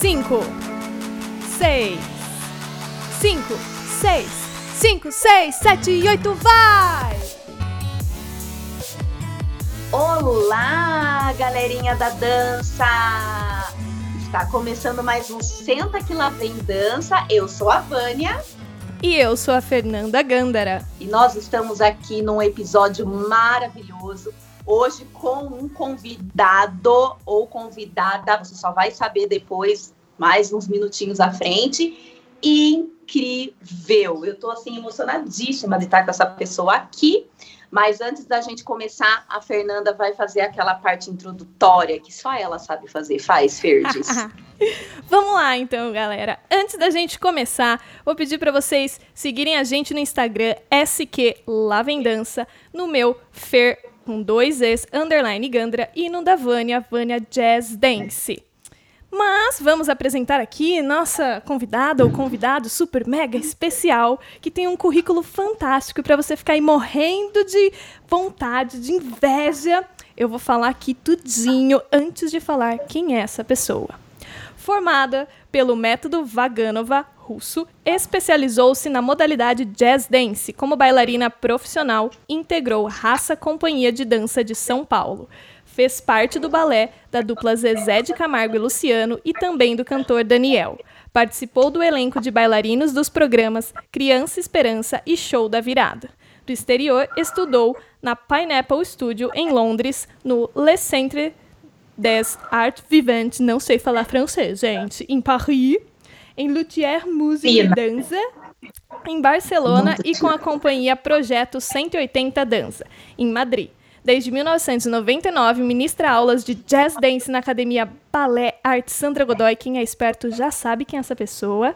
cinco, seis, cinco, seis, cinco, seis, sete e oito, vai! Olá, galerinha da dança! Está começando mais um Senta que lá vem dança. Eu sou a Vânia. E eu sou a Fernanda Gândara. E nós estamos aqui num episódio maravilhoso. Hoje com um convidado ou convidada, você só vai saber depois, mais uns minutinhos à frente. Incrível! Eu tô assim emocionadíssima de estar com essa pessoa aqui. Mas antes da gente começar, a Fernanda vai fazer aquela parte introdutória que só ela sabe fazer. Faz, Ferdes. Vamos lá, então, galera. Antes da gente começar, vou pedir para vocês seguirem a gente no Instagram, SQ Lavendança, no meu Fer com dois Es, underline Gandra, e no da Vânia, Vânia Jazz Dance. Mas vamos apresentar aqui nossa convidada ou convidado super mega especial que tem um currículo fantástico para você ficar aí morrendo de vontade, de inveja. Eu vou falar aqui tudinho antes de falar quem é essa pessoa. Formada pelo método Vaganova russo, especializou-se na modalidade jazz dance como bailarina profissional, integrou Raça Companhia de Dança de São Paulo fez parte do balé da dupla Zezé de Camargo e Luciano e também do cantor Daniel. Participou do elenco de bailarinos dos programas Criança Esperança e Show da Virada. Do exterior, estudou na Pineapple Studio em Londres, no Le Centre des Arts Vivantes, não sei falar francês, gente, em Paris, em Luthier Musique e Dança, em Barcelona e com a companhia Projeto 180 Dança, em Madrid. Desde 1999, ministra aulas de jazz dance na Academia Balé Arte Sandra Godoy. Quem é esperto já sabe quem é essa pessoa.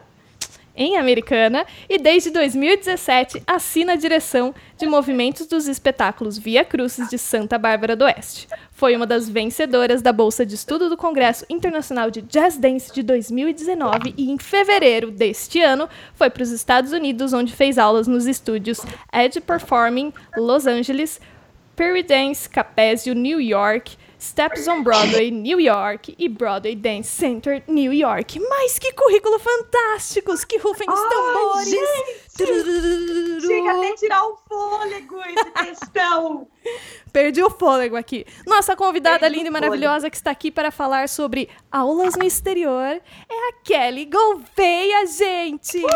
Em Americana, e desde 2017 assina a direção de movimentos dos espetáculos Via Crucis de Santa Bárbara do Oeste. Foi uma das vencedoras da Bolsa de Estudo do Congresso Internacional de Jazz Dance de 2019 e, em fevereiro deste ano, foi para os Estados Unidos, onde fez aulas nos estúdios Edge Performing, Los Angeles, Perry Dance Capezio, New York, Steps on Broadway, New York e Broadway Dance Center, New York. Mas que currículo fantásticos! Que rufem os tambores! Gente, chega até tirar o fôlego esse questão. Perdi o fôlego aqui. Nossa convidada Perdi linda e maravilhosa que está aqui para falar sobre aulas no exterior é a Kelly Gouveia, gente! Uh!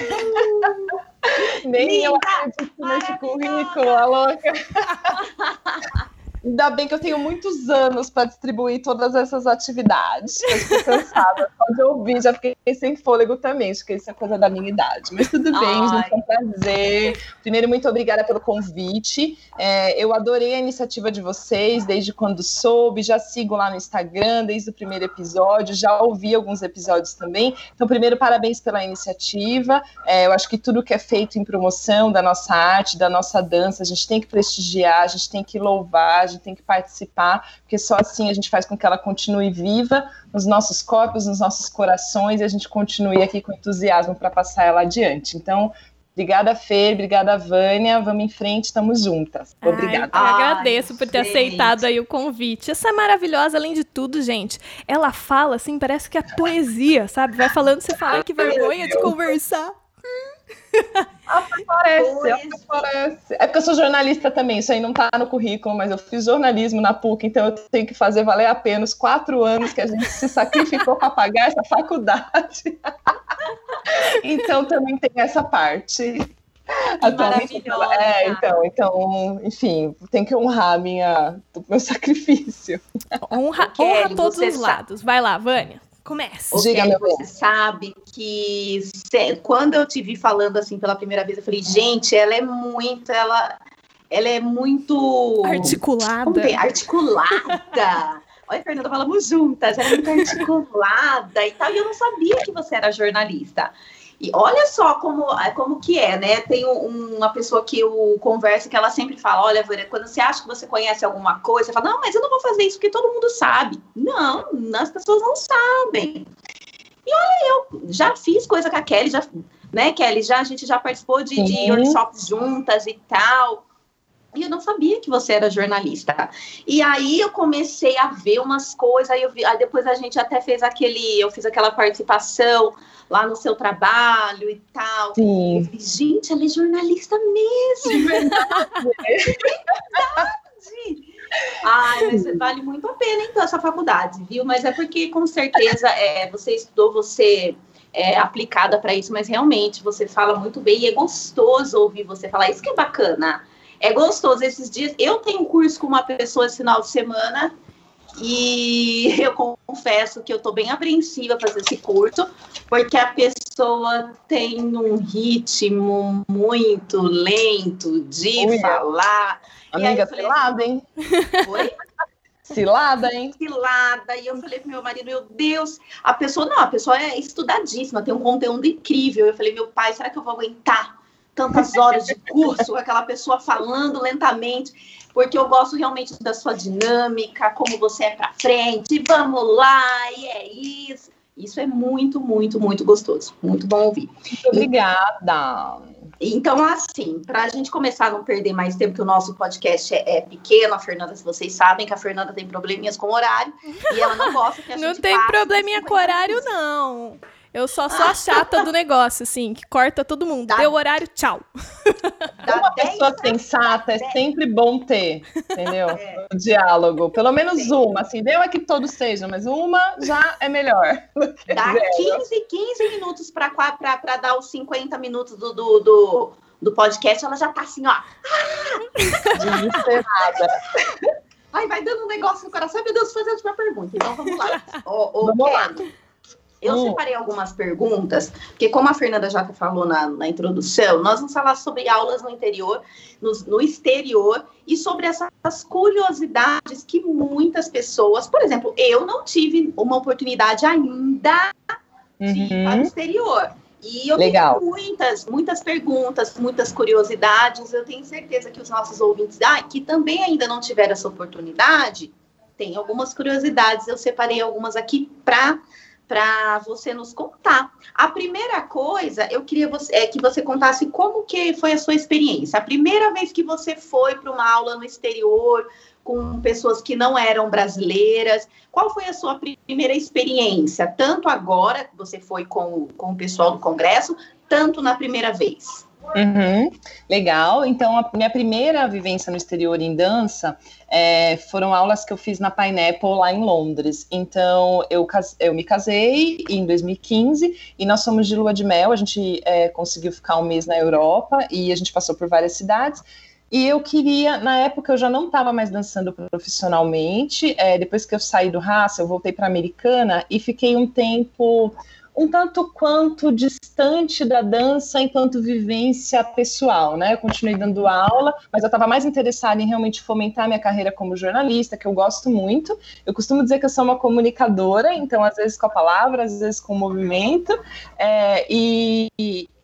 Uh! Nem eu acredito nesse currículo, a louca. Ainda bem que eu tenho muitos anos para distribuir todas essas atividades. Eu estou cansada só de ouvir, já fiquei sem fôlego também, acho que isso é coisa da minha idade. Mas tudo bem, gente, é um prazer. Primeiro, muito obrigada pelo convite. É, eu adorei a iniciativa de vocês desde quando soube, já sigo lá no Instagram desde o primeiro episódio, já ouvi alguns episódios também. Então, primeiro, parabéns pela iniciativa. É, eu acho que tudo que é feito em promoção da nossa arte, da nossa dança, a gente tem que prestigiar, a gente tem que louvar, gente tem que participar, porque só assim a gente faz com que ela continue viva nos nossos corpos, nos nossos corações, e a gente continue aqui com entusiasmo para passar ela adiante. Então, Obrigada, Fer, obrigada, Vânia. Vamos em frente, estamos juntas. Obrigada. Ai, eu agradeço Ai, por ter gente. aceitado aí o convite. Essa é maravilhosa, além de tudo, gente. Ela fala assim, parece que é poesia, sabe? Vai falando, você fala que vergonha de conversar. Aparece, aparece. É porque eu sou jornalista também, isso aí não tá no currículo, mas eu fiz jornalismo na PUC, então eu tenho que fazer valer a pena os quatro anos que a gente se sacrificou para pagar essa faculdade. então também tem essa parte. Maravilhosa. É, então, então, enfim, tem que honrar minha, meu sacrifício. Honra, honra todos os lados. Vai lá, Vânia. Comece. Diga, meu você sabe que quando eu te vi falando assim pela primeira vez, eu falei, gente, ela é muito, ela, ela é muito articulada. Articulada. Olha, Fernanda, falamos juntas, ela é muito articulada e tal. E eu não sabia que você era jornalista. E olha só como, como que é, né? Tem um, uma pessoa que eu converso que ela sempre fala: olha, Vânia, quando você acha que você conhece alguma coisa, você fala, não, mas eu não vou fazer isso porque todo mundo sabe. Não, as pessoas não sabem. E olha, eu já fiz coisa com a Kelly, já, né, Kelly? Já, a gente já participou de, de workshops juntas e tal. Eu não sabia que você era jornalista. E aí eu comecei a ver umas coisas, aí, eu vi, aí depois a gente até fez aquele, eu fiz aquela participação lá no seu trabalho e tal. Sim. Falei, gente, ela é jornalista mesmo. Verdade. verdade. Ai, mas vale muito a pena, então, essa faculdade, viu? Mas é porque, com certeza, é, você estudou, você é aplicada para isso, mas realmente você fala muito bem e é gostoso ouvir você falar. Isso que é bacana. É gostoso. Esses dias, eu tenho um curso com uma pessoa esse final de semana e eu confesso que eu estou bem apreensiva para fazer esse curso, porque a pessoa tem um ritmo muito lento de Ui, falar. Amiga, cilada, hein? Oi? Cilada, hein? Cilada. E eu falei pro meu marido, meu Deus, a pessoa, não, a pessoa é estudadíssima, tem um conteúdo incrível. Eu falei, meu pai, será que eu vou aguentar tantas horas de curso com aquela pessoa falando lentamente? Porque eu gosto realmente da sua dinâmica, como você é pra frente, vamos lá, e é isso. Isso é muito, muito, muito gostoso. Muito bom ouvir. Muito obrigada. Então, assim, para a gente começar a não perder mais tempo, que o nosso podcast é, é, pequeno, a Fernanda, se vocês sabem, que a Fernanda tem probleminhas com horário e ela não gosta que a gente Não tem probleminha com horário, não. Eu só sou a chata do negócio, assim, que corta todo mundo. Dá. Deu horário, tchau. Uma pessoa sensata é sempre bom ter, entendeu? É. O diálogo. Pelo menos Sim. uma, assim, deu é que todos sejam, mas uma já é melhor. Dá 15, 15 minutos para dar os 50 minutos do, do, do, do, podcast, ela já tá assim, ó. Desesperada. Ai, vai dando um negócio no coração. Meu Deus, fazer a última pergunta. Então vamos lá. Ô, ô, vamos lá. Eu hum. separei algumas perguntas, porque como a Fernanda já falou na, na introdução, nós vamos falar sobre aulas no interior, no, no exterior, e sobre essas curiosidades que muitas pessoas, por exemplo, eu não tive uma oportunidade ainda de uhum. ir para o exterior. E eu Legal. tenho muitas, muitas perguntas, muitas curiosidades. Eu tenho certeza que os nossos ouvintes ah, que também ainda não tiveram essa oportunidade, tem algumas curiosidades. Eu separei algumas aqui para para você nos contar. A primeira coisa, eu queria você, é, que você contasse como que foi a sua experiência. A primeira vez que você foi para uma aula no exterior com pessoas que não eram brasileiras, qual foi a sua primeira experiência? Tanto agora que você foi com, com o pessoal do congresso, tanto na primeira vez. Uhum, legal. Então, a minha primeira vivência no exterior em dança é, foram aulas que eu fiz na Pineapple lá em Londres. Então, eu, eu me casei em 2015 e nós fomos de lua de mel. A gente é, conseguiu ficar um mês na Europa e a gente passou por várias cidades. E eu queria, na época eu já não estava mais dançando profissionalmente. É, depois que eu saí do Raça, eu voltei para Americana e fiquei um tempo um tanto quanto distante da dança enquanto vivência pessoal, né? Eu continuei dando aula, mas eu estava mais interessada em realmente fomentar minha carreira como jornalista, que eu gosto muito. Eu costumo dizer que eu sou uma comunicadora, então às vezes com a palavra, às vezes com o movimento. É, e,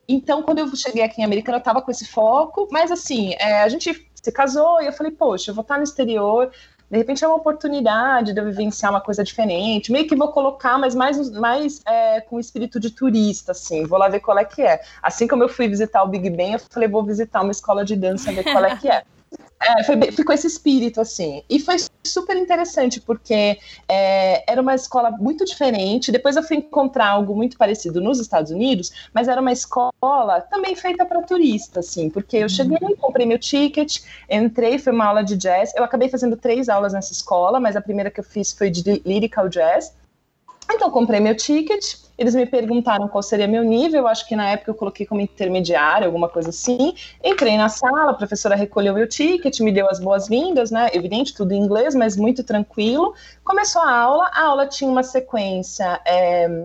então, quando eu cheguei aqui em Americana, eu estava com esse foco, mas assim, é, a gente se casou e eu falei, poxa, eu vou estar no exterior, de repente é uma oportunidade de eu vivenciar uma coisa diferente, meio que vou colocar, mas mais, mais é, com espírito de turista, assim, vou lá ver qual é que é. Assim como eu fui visitar o Big Ben, eu falei, vou visitar uma escola de dança, ver qual é que é. É, foi, ficou esse espírito, assim. E foi super interessante, porque é, era uma escola muito diferente. Depois eu fui encontrar algo muito parecido nos Estados Unidos, mas era uma escola também feita para turista, assim. Porque eu cheguei, uhum. comprei meu ticket, entrei, foi uma aula de jazz. Eu acabei fazendo três aulas nessa escola, mas a primeira que eu fiz foi de lyrical jazz. Então, comprei meu ticket, eles me perguntaram qual seria meu nível, eu acho que na época eu coloquei como intermediário, alguma coisa assim. Entrei na sala, a professora recolheu meu ticket, me deu as boas-vindas, né? Evidente, tudo em inglês, mas muito tranquilo. Começou a aula, a aula tinha uma sequência é,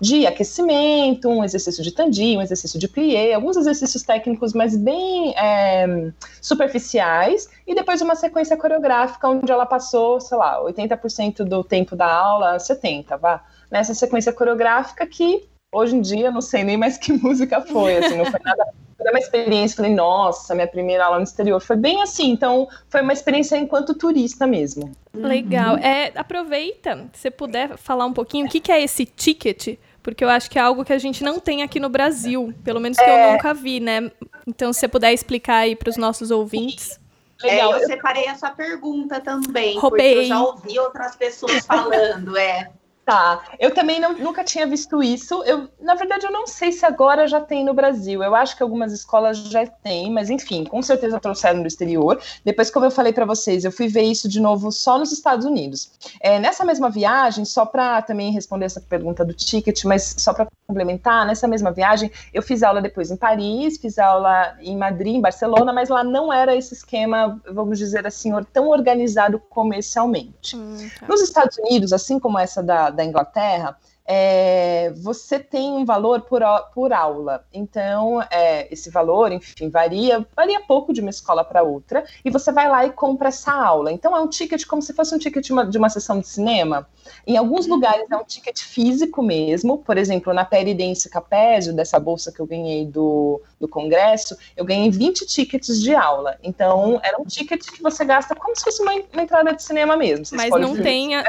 de aquecimento, um exercício de tandi, um exercício de plié, alguns exercícios técnicos, mas bem é, superficiais, e depois uma sequência coreográfica onde ela passou, sei lá, 80% do tempo da aula, 70%, vá nessa sequência coreográfica que hoje em dia não sei nem mais que música foi, assim, não foi nada foi uma experiência, falei, nossa, minha primeira aula no exterior foi bem assim, então foi uma experiência enquanto turista mesmo. Legal. Uhum. É, aproveita, se você puder falar um pouquinho, o que, que é esse ticket? Porque eu acho que é algo que a gente não tem aqui no Brasil, pelo menos que é... eu nunca vi, né? Então, se você puder explicar aí para os nossos ouvintes. Legal. É, eu separei essa pergunta também, Roubei. porque eu já ouvi outras pessoas falando, é. Tá, eu também não, nunca tinha visto isso. Eu, na verdade, eu não sei se agora já tem no Brasil. Eu acho que algumas escolas já têm, mas enfim, com certeza trouxeram do exterior. Depois, como eu falei para vocês, eu fui ver isso de novo só nos Estados Unidos. É, nessa mesma viagem, só para também responder essa pergunta do ticket, mas só para complementar, nessa mesma viagem, eu fiz aula depois em Paris, fiz aula em Madrid, em Barcelona, mas lá não era esse esquema, vamos dizer assim, tão organizado comercialmente. Hum, tá. Nos Estados Unidos, assim como essa da da Inglaterra, é, você tem um valor por, por aula. Então, é, esse valor, enfim, varia, varia pouco de uma escola para outra, e você vai lá e compra essa aula. Então, é um ticket como se fosse um ticket de uma, de uma sessão de cinema. Em alguns uhum. lugares é um ticket físico mesmo, por exemplo, na Peridense Capésio, dessa bolsa que eu ganhei do, do congresso, eu ganhei 20 tickets de aula. Então, era um ticket que você gasta como se fosse uma, uma entrada de cinema mesmo. Mas não tem a,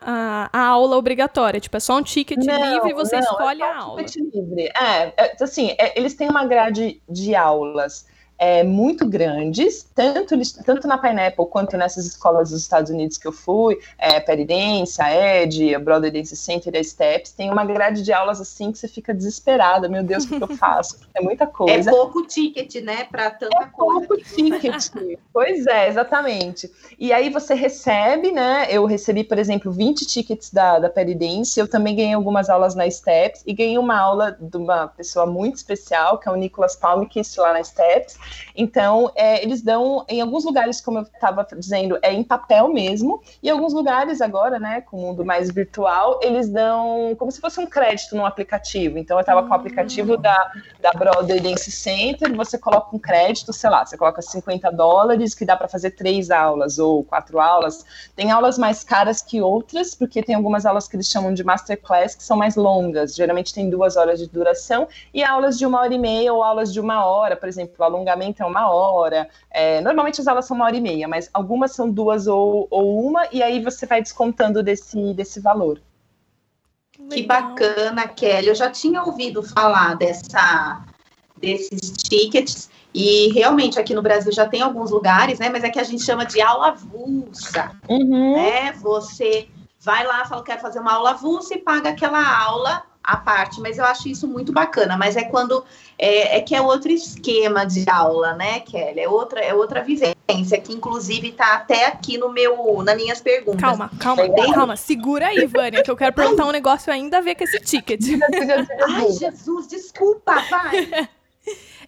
a, a, aula obrigatória, tipo, é só um ticket não, livre e você não, escolhe é a aula. Ticket livre. É, é assim, é, eles têm uma grade de aulas é, muito grandes, tanto, tanto na Pineapple quanto nessas escolas dos Estados Unidos que eu fui, é, Peridense, a ED, a Broadway Dance Center e a Steps, tem uma grade de aulas assim que você fica desesperada, meu Deus, o que eu faço? É muita coisa. É pouco ticket, né, para tanta é coisa. pouco ticket, pois é, exatamente. E aí você recebe, né, eu recebi, por exemplo, 20 tickets da, da Peridense, eu também ganhei algumas aulas na Steps e ganhei uma aula de uma pessoa muito especial, que é o Nicolas Palmikis, lá na Steps, então, é, eles dão, em alguns lugares, como eu estava dizendo, é em papel mesmo, e em alguns lugares agora, né, com o mundo mais virtual, eles dão como se fosse um crédito no aplicativo. Então, eu estava com o aplicativo hum. da, da Broadway Dance Center, você coloca um crédito, sei lá, você coloca 50 dólares, que dá para fazer três aulas ou quatro aulas. Tem aulas mais caras que outras, porque tem algumas aulas que eles chamam de masterclass, que são mais longas, geralmente tem duas horas de duração, e aulas de uma hora e meia ou aulas de uma hora, por exemplo, alongamento alongamento é uma hora. É, normalmente as aulas são uma hora e meia, mas algumas são duas ou, ou uma, e aí você vai descontando desse, desse valor. Que bacana, Kelly. Eu já tinha ouvido falar dessa, desses tickets. E realmente aqui no Brasil já tem alguns lugares, né? Mas é que a gente chama de aula avulsa. Uhum. Né? Você vai lá, fala que quer fazer uma aula avulsa e paga aquela aula à parte, mas eu acho isso muito bacana. Mas é quando é, é, que é outro esquema de aula, né, Kelly? É outra, é outra vivência, que inclusive está até aqui no meu, nas minhas perguntas. Calma, calma, calma. Segura aí, Vânia, que eu quero perguntar um negócio ainda a ver com esse ticket. Ai, Jesus, desculpa, vai.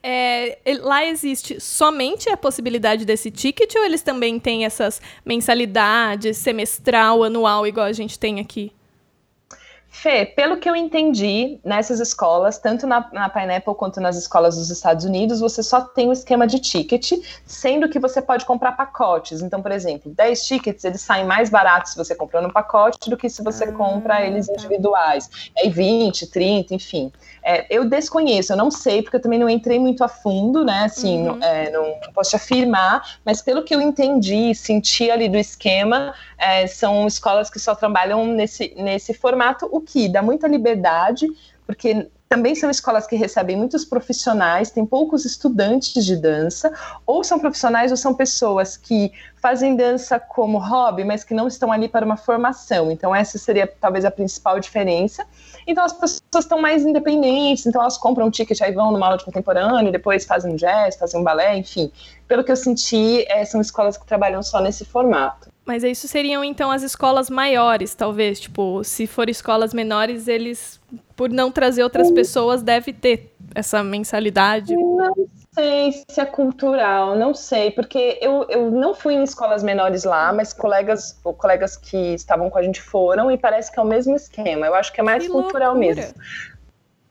É, lá existe somente a possibilidade desse ticket ou eles também têm essas mensalidades semestral, anual, igual a gente tem aqui? Fê, pelo que eu entendi, nessas escolas, tanto na, na Pineapple quanto nas escolas dos Estados Unidos, você só tem o um esquema de ticket, sendo que você pode comprar pacotes. Então, por exemplo, 10 tickets, eles saem mais baratos se você comprar no pacote do que se você ah, compra eles tá. individuais. Aí 20, 30, enfim. É, eu desconheço, eu não sei, porque eu também não entrei muito a fundo, né? Assim, uhum. não, é, não, posso te afirmar, mas pelo que eu entendi, senti ali do esquema, é, são escolas que só trabalham nesse, nesse formato, o que dá muita liberdade, porque também são escolas que recebem muitos profissionais, tem poucos estudantes de dança, ou são profissionais ou são pessoas que fazem dança como hobby, mas que não estão ali para uma formação. Então, essa seria talvez a principal diferença. Então, as pessoas estão mais independentes, então elas compram um ticket, aí vão numa aula de contemporâneo, depois fazem um jazz, fazem um balé, enfim. Pelo que eu senti, é, são escolas que trabalham só nesse formato. Mas isso seriam então as escolas maiores, talvez. Tipo, se for escolas menores, eles, por não trazer outras pessoas, deve ter essa mensalidade. Não sei se é cultural, não sei, porque eu, eu não fui em escolas menores lá, mas colegas, ou colegas que estavam com a gente foram e parece que é o mesmo esquema. Eu acho que é mais que cultural loucura. mesmo.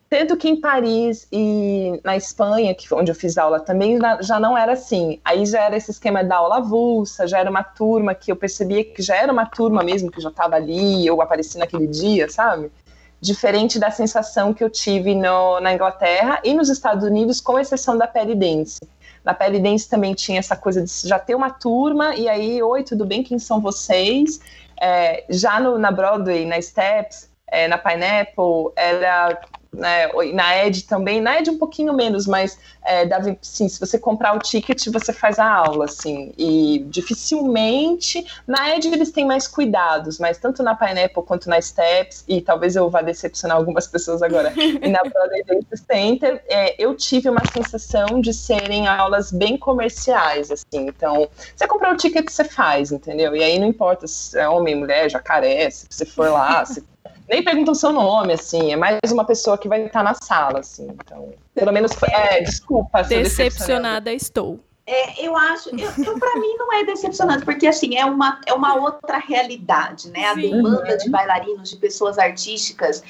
Tanto que em Paris e na Espanha, que onde eu fiz aula também, já não era assim. Aí já era esse esquema da aula avulsa, já era uma turma que eu percebia que já era uma turma mesmo, que já estava ali, eu apareci naquele dia, sabe? Diferente da sensação que eu tive no, na Inglaterra e nos Estados Unidos, com exceção da Peridense. Na Peridense também tinha essa coisa de já ter uma turma, e aí, oi, tudo bem, quem são vocês? É, já no, na Broadway, na Steps, é, na Pineapple, era né? Na Ed também, na Ed um pouquinho menos, mas é, dava, sim, se você comprar o ticket, você faz a aula, assim. E dificilmente, na Ed eles têm mais cuidados, mas tanto na Pineapple quanto na Steps, e talvez eu vá decepcionar algumas pessoas agora, e na Data Center, é, eu tive uma sensação de serem aulas bem comerciais, assim. Então, você comprar o ticket, você faz, entendeu? E aí não importa se é homem, mulher, jacaré, se você for lá, se nem perguntam seu nome, assim, é mais uma pessoa que vai estar na sala, assim. Então, pelo menos, é, desculpa. Decepcionada estou. É, eu acho, eu, eu para mim não é decepcionante, porque assim, é uma, é uma outra realidade, né? A Sim. demanda de bailarinos, de pessoas artísticas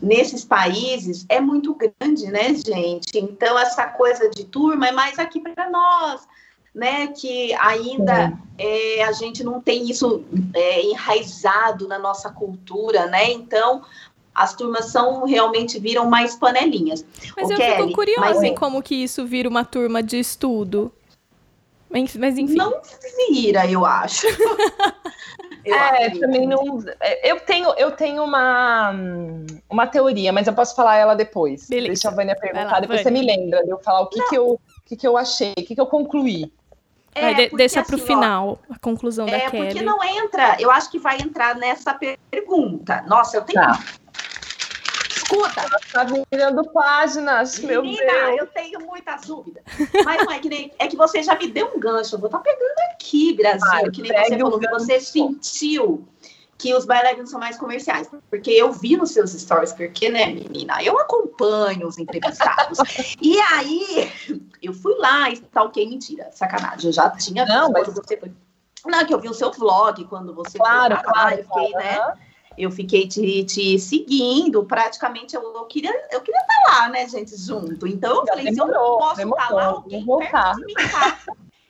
nesses países é muito grande, né, gente? Então, essa coisa de turma é mais aqui para nós né, que ainda é, a gente não tem isso é, enraizado na nossa cultura, né? Então as turmas são realmente viram mais panelinhas. Mas o eu Kelly, fico curiosa mas... em como que isso vira uma turma de estudo. Mas enfim. Não vira, eu acho. eu é, acho. também não. É, eu tenho, eu tenho uma, uma teoria, mas eu posso falar ela depois. Beleza. Deixa a Vânia perguntar, lá, depois Vânia. você me lembra de eu falar o que, que, eu, o que, que eu achei, o que, que eu concluí. É, de, deixa para o assim, final ó, a conclusão é, da Kelly. É, porque não entra, eu acho que vai entrar nessa pergunta. Nossa, eu tenho. Tá. Escuta. Tá virando páginas, Menina, meu Deus. eu tenho muitas dúvidas. Mas não é que nem. É que você já me deu um gancho. Eu vou estar tá pegando aqui, Brasil. Ai, que nem você falou, que você sentiu que os bailarinos são mais comerciais. Porque eu vi nos seus stories, porque, né, menina, eu acompanho os entrevistados. e aí, eu fui lá e talquei, mentira, sacanagem. Eu já tinha Não, mas... você foi. Não, que eu vi o seu vlog quando você claro, foi claro, eu fiquei, claro. né? Eu fiquei te, te seguindo, praticamente eu, eu, queria eu queria estar lá, né, gente, junto. Então eu falei, demorou, se eu não posso demorou, estar lá, alguém perto de mim tá.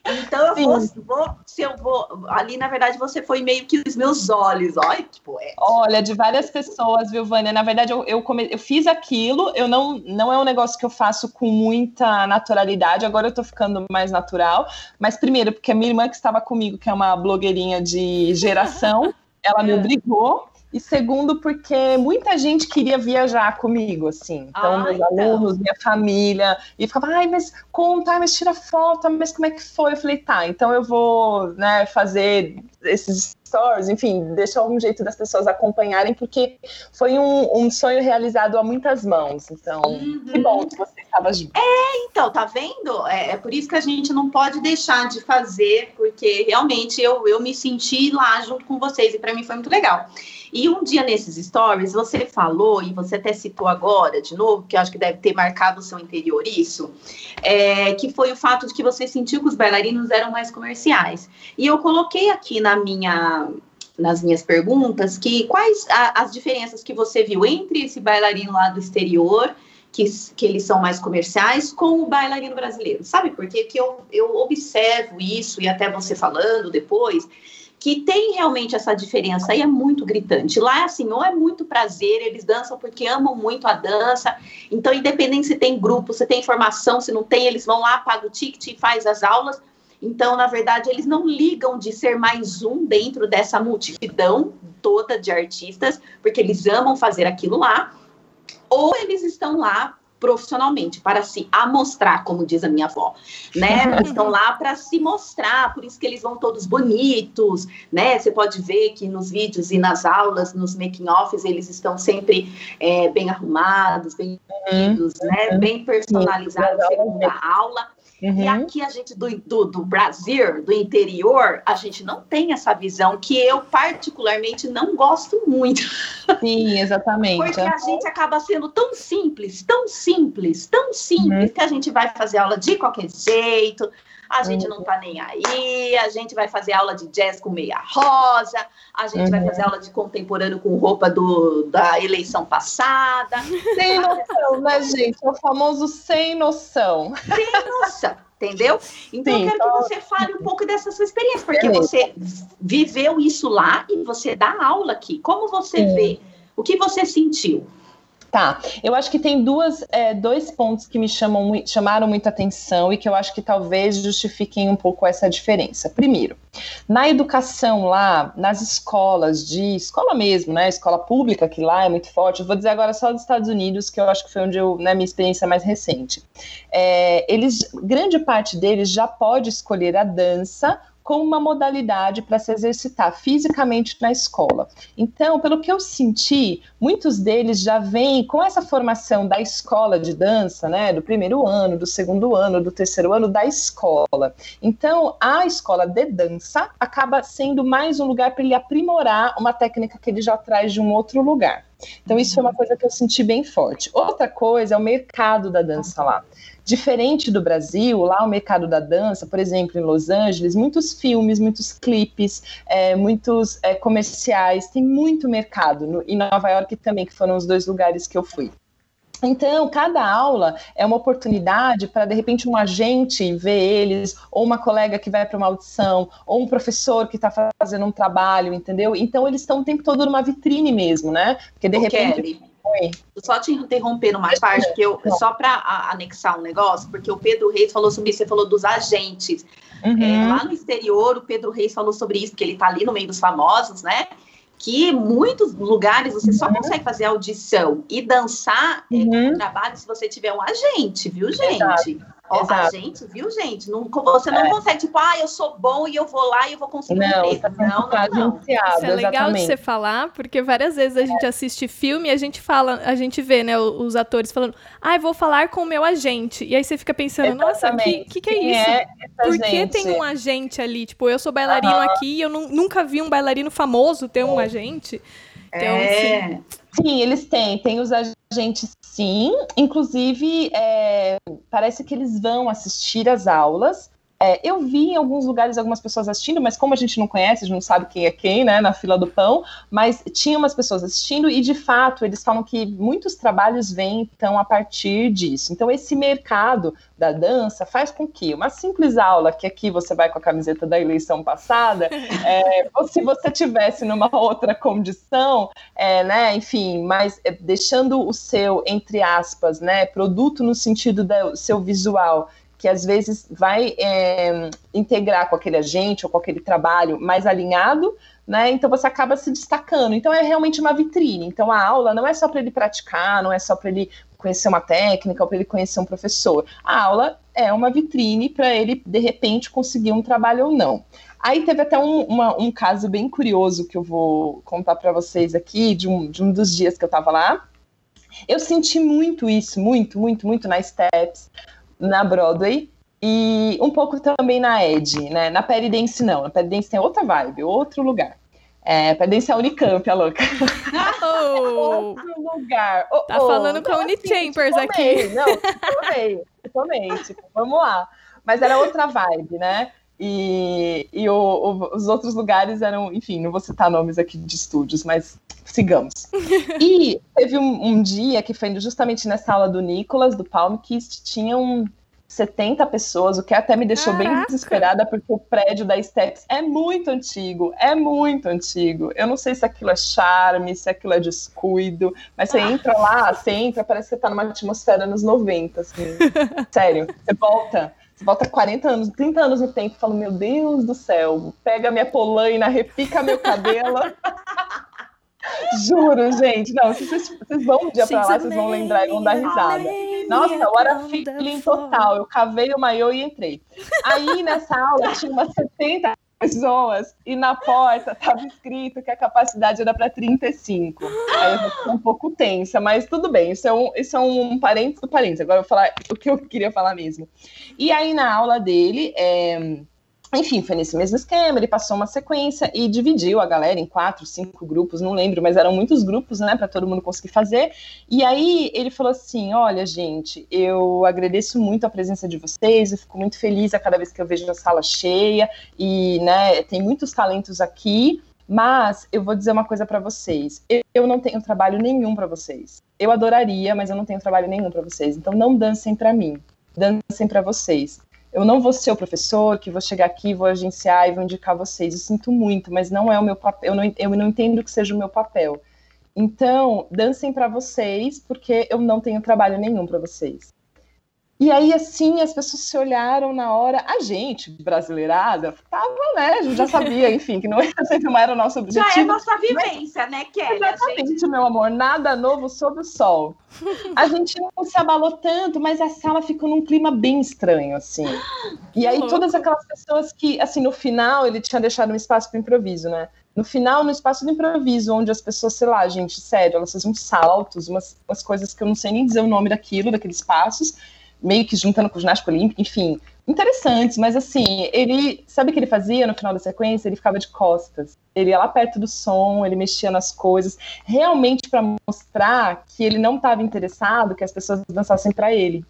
Então, eu vou, vou, se eu vou. Ali, na verdade, você foi meio que os meus olhos, olha, tipo, é. Olha, de várias pessoas, viu, Vânia? Na verdade, eu, eu, come... eu fiz aquilo, eu não, não é um negócio que eu faço com muita naturalidade, agora eu tô ficando mais natural. Mas, primeiro, porque a minha irmã que estava comigo, que é uma blogueirinha de geração, ela me é. obrigou. E segundo, porque muita gente queria viajar comigo, assim. Então, ah, meus então. alunos, minha família, e ficava, ai, mas conta, mas tira foto, mas como é que foi? Eu falei, tá, então eu vou, né, fazer esses stories, enfim, deixar um jeito das pessoas acompanharem, porque foi um, um sonho realizado a muitas mãos. Então, uhum. que bom que você estava junto. É, então, tá vendo? É, é, por isso que a gente não pode deixar de fazer, porque realmente eu, eu me senti lá junto com vocês, e para mim foi muito legal. E um dia nesses stories, você falou, e você até citou agora de novo, que eu acho que deve ter marcado o seu interior isso, é, que foi o fato de que você sentiu que os bailarinos eram mais comerciais. E eu coloquei aqui na minha nas minhas perguntas que quais a, as diferenças que você viu entre esse bailarino lá do exterior que, que, eles são mais comerciais com o bailarino brasileiro. Sabe por quê? Que eu, eu observo isso, e até você falando depois, que tem realmente essa diferença e é muito gritante. Lá, assim, ou é muito prazer, eles dançam porque amam muito a dança. Então, independente se tem grupo, se tem formação, se não tem, eles vão lá, pagam o ticket e faz as aulas. Então, na verdade, eles não ligam de ser mais um dentro dessa multidão toda de artistas, porque eles amam fazer aquilo lá, ou eles estão lá profissionalmente, para se amostrar, como diz a minha avó, né? Estão lá para se mostrar, por isso que eles vão todos bonitos, né? Você pode ver que nos vídeos e nas aulas, nos making-offs, eles estão sempre é, bem arrumados, bem bonitos, uhum. né? Bem personalizados segundo a aula. Uhum. E aqui a gente do, do, do, Brasil, do interior, a gente não tem essa visão que eu particularmente não gosto muito. Sim, exatamente. Porque a gente acaba sendo tão simples, tão simples, tão simples, uhum. que a gente vai fazer aula de qualquer jeito, a gente não tá nem aí, a gente vai fazer aula de jazz com meia rosa, a gente uhum. vai fazer aula de contemporâneo com roupa do, da eleição passada. Sem noção, né, gente? É o famoso sem noção. Sem noção. Entendeu? Então, Sim, eu quero que você fale um pouco dessa sua experiência, porque você viveu isso lá e você dá aula aqui. Como você Sim. vê? O que você sentiu? Tá, eu acho que tem duas, é, dois pontos que me chamam, chamaram muita atenção e que eu acho que talvez justifiquem um pouco essa diferença. Primeiro, na educação lá, nas escolas de escola mesmo, né? Escola pública, que lá é muito forte, eu vou dizer agora só dos Estados Unidos, que eu acho que foi onde eu, né, minha experiência mais recente. É, eles, grande parte deles já pode escolher a dança como uma modalidade para se exercitar fisicamente na escola. Então, pelo que eu senti, muitos deles já vêm com essa formação da escola de dança, né, do primeiro ano, do segundo ano, do terceiro ano da escola. Então, a escola de dança acaba sendo mais um lugar para ele aprimorar uma técnica que ele já traz de um outro lugar. Então, isso foi uma coisa que eu senti bem forte. Outra coisa é o mercado da dança lá. Diferente do Brasil, lá o mercado da dança, por exemplo, em Los Angeles, muitos filmes, muitos clipes, é, muitos é, comerciais, tem muito mercado. No, em Nova York também, que foram os dois lugares que eu fui. Então, cada aula é uma oportunidade para, de repente, um agente ver eles, ou uma colega que vai para uma audição, ou um professor que está fazendo um trabalho, entendeu? Então, eles estão o tempo todo numa vitrine mesmo, né? Porque, de repente. Kelly Oi. Só te interromper numa parte, que eu, só para anexar um negócio, porque o Pedro Reis falou sobre isso, você falou dos agentes. Uhum. É, lá no exterior, o Pedro Reis falou sobre isso, porque ele está ali no meio dos famosos, né? Que muitos lugares você só uhum. consegue fazer audição e dançar é, uhum. é, trabalho se você tiver um agente, viu, gente? Exato. Ó, a gente, viu, gente? Não, você não é. consegue, tipo, ah, eu sou bom e eu vou lá e eu vou conseguir não, um Tá não, não, não. Isso é legal exatamente. de você falar, porque várias vezes a gente é. assiste filme e a gente fala, a gente vê, né, os atores falando, ah, eu vou falar com o meu agente. E aí você fica pensando, nossa, o que, que, que, é isso? É Por que tem um agente ali? Tipo, eu sou bailarino aqui e eu nunca vi um bailarino famoso ter um agente. Então, é. Assim, Sim, eles têm. Tem os agentes, sim. Inclusive, é, parece que eles vão assistir às aulas. É, eu vi em alguns lugares algumas pessoas assistindo, mas como a gente não conhece, a gente não sabe quem é quem, né, na fila do pão, mas tinha umas pessoas assistindo e, de fato, eles falam que muitos trabalhos vêm, então, a partir disso. Então, esse mercado da dança faz com que uma simples aula, que aqui você vai com a camiseta da eleição passada, é, ou se você tivesse numa outra condição, é, né, enfim, mas é, deixando o seu, entre aspas, né, produto no sentido do seu visual, que às vezes vai é, integrar com aquele agente ou com aquele trabalho mais alinhado, né? Então você acaba se destacando. Então é realmente uma vitrine. Então a aula não é só para ele praticar, não é só para ele conhecer uma técnica ou para ele conhecer um professor. A aula é uma vitrine para ele de repente conseguir um trabalho ou não. Aí teve até um, uma, um caso bem curioso que eu vou contar para vocês aqui de um, de um dos dias que eu estava lá. Eu senti muito isso, muito, muito, muito na Steps, na Broadway e um pouco também na Ed, né? Na Peridense não, na Peridense tem outra vibe, outro lugar. É, Peridense é a Unicamp, a louca. Oh, outro lugar. Oh, tá oh, falando com a Unichambers assim, aqui. Não, tomei, tomei, tipo, vamos lá. Mas era outra vibe, né? E, e o, o, os outros lugares eram, enfim, não vou citar nomes aqui de estúdios, mas sigamos. e teve um, um, dia que foi justamente nessa aula do Nicolas, do Palm, que tinham 70 pessoas, o que até me deixou Caraca. bem desesperada, porque o prédio da Steps é muito antigo, é muito antigo. Eu não sei se aquilo é charme, se aquilo é descuido, mas você ah. entra lá, você entra, parece que você tá numa atmosfera nos 90, assim. Sério, você volta volta 40 anos, 30 anos no tempo e fala, meu Deus do céu, pega minha polaina, repica meu cabelo. Juro, gente. Não, vocês, vocês vão um dia pra lá, vocês vão lembrar e vão dar risada. Nossa, o era feeling total. Eu cavei o maiô e entrei. Aí, nessa aula, tinha umas 70 pessoas e na porta estava escrito que a capacidade era para 35. Aí eu fiquei um pouco tensa, mas tudo bem, isso é um, isso é um parênteses do parênteses. Agora eu vou falar o que eu queria falar mesmo. E aí na aula dele, é, enfim, foi nesse mesmo esquema, ele passou uma sequência e dividiu a galera em quatro, cinco grupos, não lembro, mas eram muitos grupos, né, para todo mundo conseguir fazer. E aí ele falou assim: Olha, gente, eu agradeço muito a presença de vocês, eu fico muito feliz a cada vez que eu vejo a sala cheia, e, né, tem muitos talentos aqui, mas eu vou dizer uma coisa para vocês: eu não tenho trabalho nenhum para vocês. Eu adoraria, mas eu não tenho trabalho nenhum para vocês. Então não dancem para mim, dancem para vocês eu não vou ser o professor que vou chegar aqui, vou agenciar e vou indicar vocês. Eu sinto muito, mas não é o meu papel. Eu não, eu não entendo que seja o meu papel. Então, dancem para vocês, porque eu não tenho trabalho nenhum para vocês. E aí, assim, as pessoas se olharam na hora. A gente, brasileirada, tava, né? Já sabia, enfim, que não, sempre não era o nosso objetivo. Já é nossa vivência, né, Kelly? Exatamente, gente... meu amor. Nada novo sob o sol. A gente não se abalou tanto, mas a sala ficou num clima bem estranho, assim. E aí, todas aquelas pessoas que, assim, no final, ele tinha deixado um espaço para improviso, né? No final, no espaço de improviso, onde as pessoas, sei lá, gente, sério, elas faziam saltos, umas, umas coisas que eu não sei nem dizer o nome daquilo, daqueles passos meio que juntando com o ginástica olímpica, enfim, interessantes, mas assim, ele, sabe o que ele fazia no final da sequência? Ele ficava de costas. Ele ia lá perto do som, ele mexia nas coisas, realmente para mostrar que ele não estava interessado que as pessoas dançassem para ele.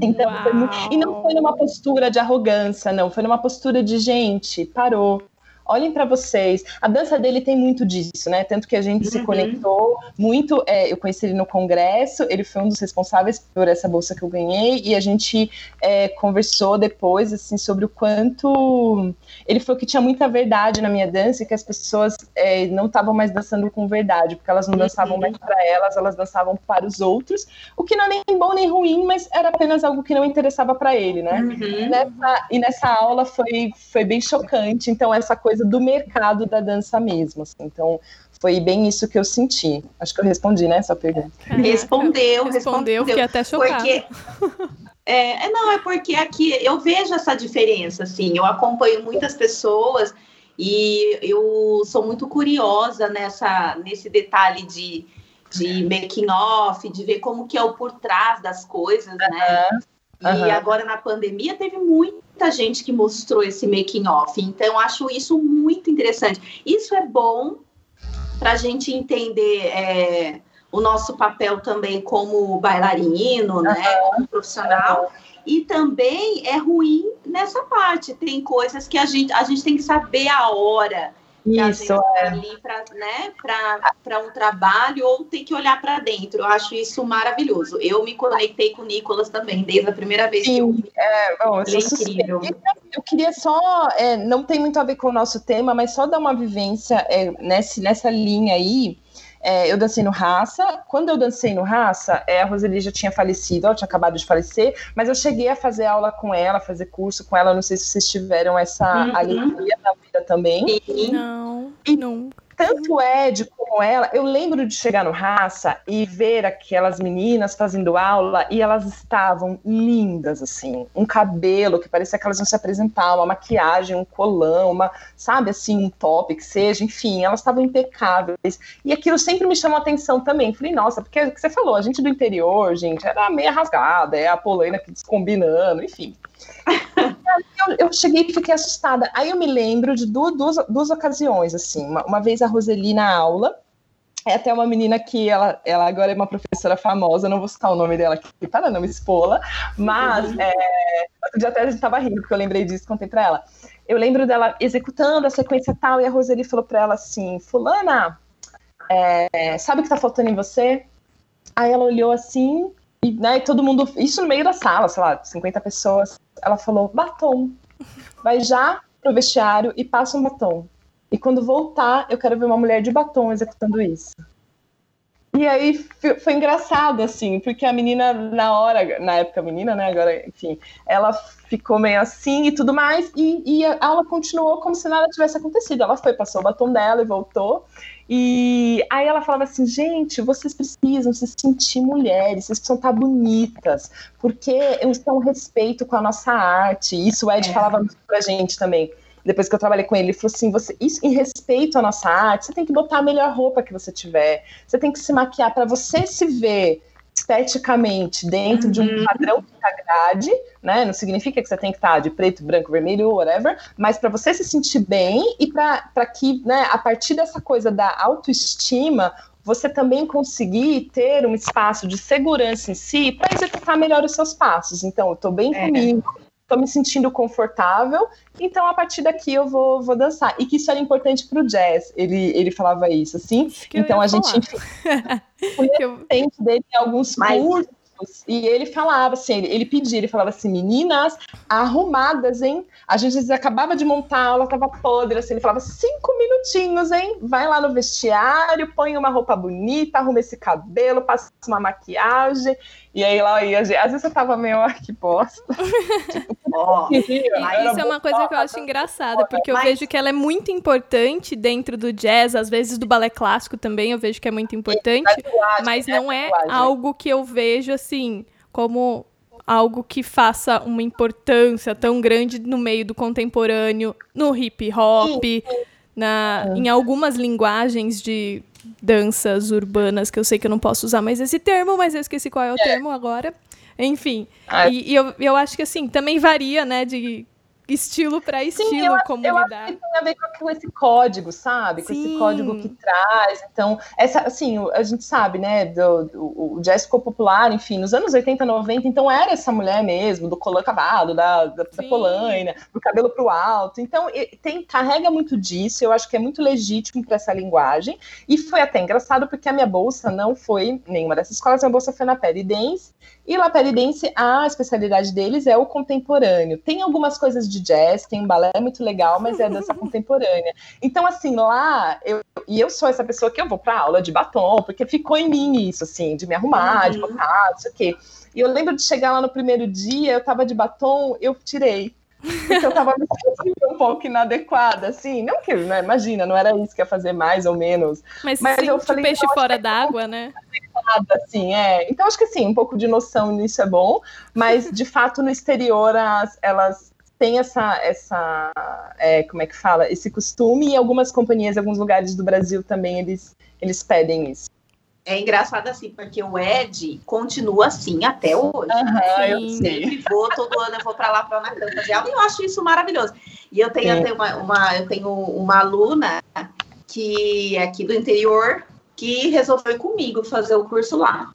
Então, muito, e não foi numa postura de arrogância, não, foi numa postura de gente, parou, olhem para vocês. A dança dele tem muito disso, né? Tanto que a gente uhum. se conectou muito. É, eu conheci ele no congresso, ele foi um dos responsáveis por essa bolsa que eu ganhei, e a gente é, conversou depois, assim, sobre o quanto. Ele falou que tinha muita verdade na minha dança e que as pessoas é, não estavam mais dançando com verdade, porque elas não dançavam uhum. mais para elas, elas dançavam para os outros, o que não é nem bom nem ruim, mas era apenas algo que não interessava para ele, né? Uhum. Nessa, e nessa aula foi, foi bem chocante. Então, essa coisa coisa do mercado da dança mesmo. Assim. Então, foi bem isso que eu senti. Acho que eu respondi, né, essa pergunta. Respondeu, respondeu. Fiquei até chocada. Porque, é, é, não, é porque aqui eu vejo essa diferença, assim. Eu acompanho muitas pessoas e eu sou muito curiosa nessa, nesse detalhe de, de making off, de ver como que é o por trás das coisas, né? Uhum. E agora na pandemia teve muita gente que mostrou esse making off. Então acho isso muito interessante. Isso é bom para a gente entender é, o nosso papel também como bailarino, uhum. né, como profissional. E também é ruim nessa parte. Tem coisas que a gente, a gente tem que saber a hora isso, é. ali para né, um trabalho ou tem que olhar para dentro. Eu acho isso maravilhoso. Eu me conectei com o Nicolas também, desde a primeira vez Sim, que eu vi. É, bom, eu, é incrível. eu queria só, é, não tem muito a ver com o nosso tema, mas só dar uma vivência é, nesse, nessa linha aí é, eu dancei no Raça. Quando eu dancei no Raça, é, a Roseli já tinha falecido, ela tinha acabado de falecer, mas eu cheguei a fazer aula com ela, fazer curso com ela. Não sei se vocês tiveram essa uhum. alegria na vida também. Não, e, não. Tanto Ed como ela, eu lembro de chegar no Raça e ver aquelas meninas fazendo aula e elas estavam lindas, assim. Um cabelo que parecia que elas iam se apresentar, uma maquiagem, um colão, uma, sabe, assim, um top que seja, enfim, elas estavam impecáveis. E aquilo sempre me chamou atenção também. Falei, nossa, porque é o que você falou, a gente do interior, gente, era meio rasgada, é a polaina que descombinando, enfim. Eu, eu, cheguei e fiquei assustada. Aí eu me lembro de duas, duas, duas ocasiões, assim. Uma, uma, vez a Roseli na aula, é até uma menina que ela, ela agora é uma professora famosa, não vou citar o nome dela aqui para não me expô-la, mas uhum. é, outro dia até a gente estava rindo, porque eu lembrei disso, contei para ela. Eu lembro dela executando a sequência tal, e a Roseli falou para ela assim, fulana, é, sabe o que está faltando em você? Aí ela olhou assim, e, né, todo mundo, isso no meio da sala, sei lá, 50 pessoas. Ela falou: batom. Vai já pro vestiário e passa um batom. E quando voltar, eu quero ver uma mulher de batom executando isso. E aí foi engraçado, assim, porque a menina, na hora, na época menina, né, agora, enfim, ela ficou meio assim e tudo mais, e, e a aula continuou como se nada tivesse acontecido. Ela foi, passou o batom dela e voltou. E aí ela falava assim, gente, vocês precisam se sentir mulheres, vocês precisam estar bonitas, porque isso é um respeito com a nossa arte. Isso o Ed é. falava muito pra gente também. Depois que eu trabalhei com ele, ele falou assim: você, isso em respeito à nossa arte, você tem que botar a melhor roupa que você tiver, você tem que se maquiar para você se ver esteticamente dentro uhum. de um uhum. padrão que agrade, né? Não significa que você tem que estar de preto, branco, vermelho, whatever, mas para você se sentir bem e para que, né, a partir dessa coisa da autoestima, você também conseguir ter um espaço de segurança em si para executar melhor os seus passos. Então, eu estou bem é. comigo, estou me sentindo confortável, então a partir daqui eu vou, vou dançar. E que isso era importante para o jazz, ele, ele falava isso, assim. Então a gente, enfim, eu... dele em alguns Mas... cursos. E ele falava assim, ele, ele pedia, ele falava assim, meninas arrumadas, hein? A gente acabava de montar a aula, tava podre, assim, ele falava, cinco minutinhos, hein? Vai lá no vestiário, põe uma roupa bonita, arruma esse cabelo, passa uma maquiagem, e aí lá ia, às vezes eu tava meio, ah, que bosta. tipo, oh, isso é uma coisa que eu acho engraçada, porque eu vejo que ela é muito importante dentro do jazz, às vezes do balé clássico também, eu vejo que é muito importante, mas não é algo que eu vejo assim como algo que faça uma importância tão grande no meio do contemporâneo, no hip hop, na, é. em algumas linguagens de danças urbanas, que eu sei que eu não posso usar mais esse termo, mas eu esqueci qual é o é. termo agora. Enfim, ah, e, e, eu, eu acho que assim, também varia, né, de estilo para estilo, Sim, eu, como eu lidar. Acho que tem a ver com esse código, sabe? Com Sim. esse código que traz. Então, essa, assim, a gente sabe, né? Do, do, o jazz ficou popular, enfim, nos anos 80, 90, então era essa mulher mesmo, do colã cavalo, da, da, da polaina, do cabelo pro alto. Então, tem, carrega muito disso, eu acho que é muito legítimo para essa linguagem. E foi até engraçado, porque a minha bolsa não foi nenhuma dessas escolas, a minha bolsa foi na Perry Dance, e lá Perry Dance, a especialidade deles é o contemporâneo. Tem algumas coisas de jazz, tem um balé muito legal, mas é dança contemporânea. Então, assim, lá, eu, e eu sou essa pessoa que eu vou para aula de batom, porque ficou em mim isso, assim, de me arrumar, uhum. de botar, não sei o quê. E eu lembro de chegar lá no primeiro dia, eu tava de batom, eu tirei. Porque eu tava me sentindo um pouco inadequada, assim. Não que, né, imagina, não era isso que ia fazer mais ou menos. Mas, mas sim, eu falei, peixe fora d'água, né? Assim, é. Então, acho que sim, um pouco de noção nisso é bom, mas de fato no exterior as, elas tem essa, essa é, como é que fala, esse costume e algumas companhias, alguns lugares do Brasil também eles, eles pedem isso. É engraçado assim, porque o Ed continua assim até hoje. Uhum, eu sempre vou, todo ano eu vou para lá para a Unacan fazer aula e eu acho isso maravilhoso. E eu tenho até uma, uma, eu tenho uma aluna que é aqui do interior que resolveu ir comigo fazer o curso lá.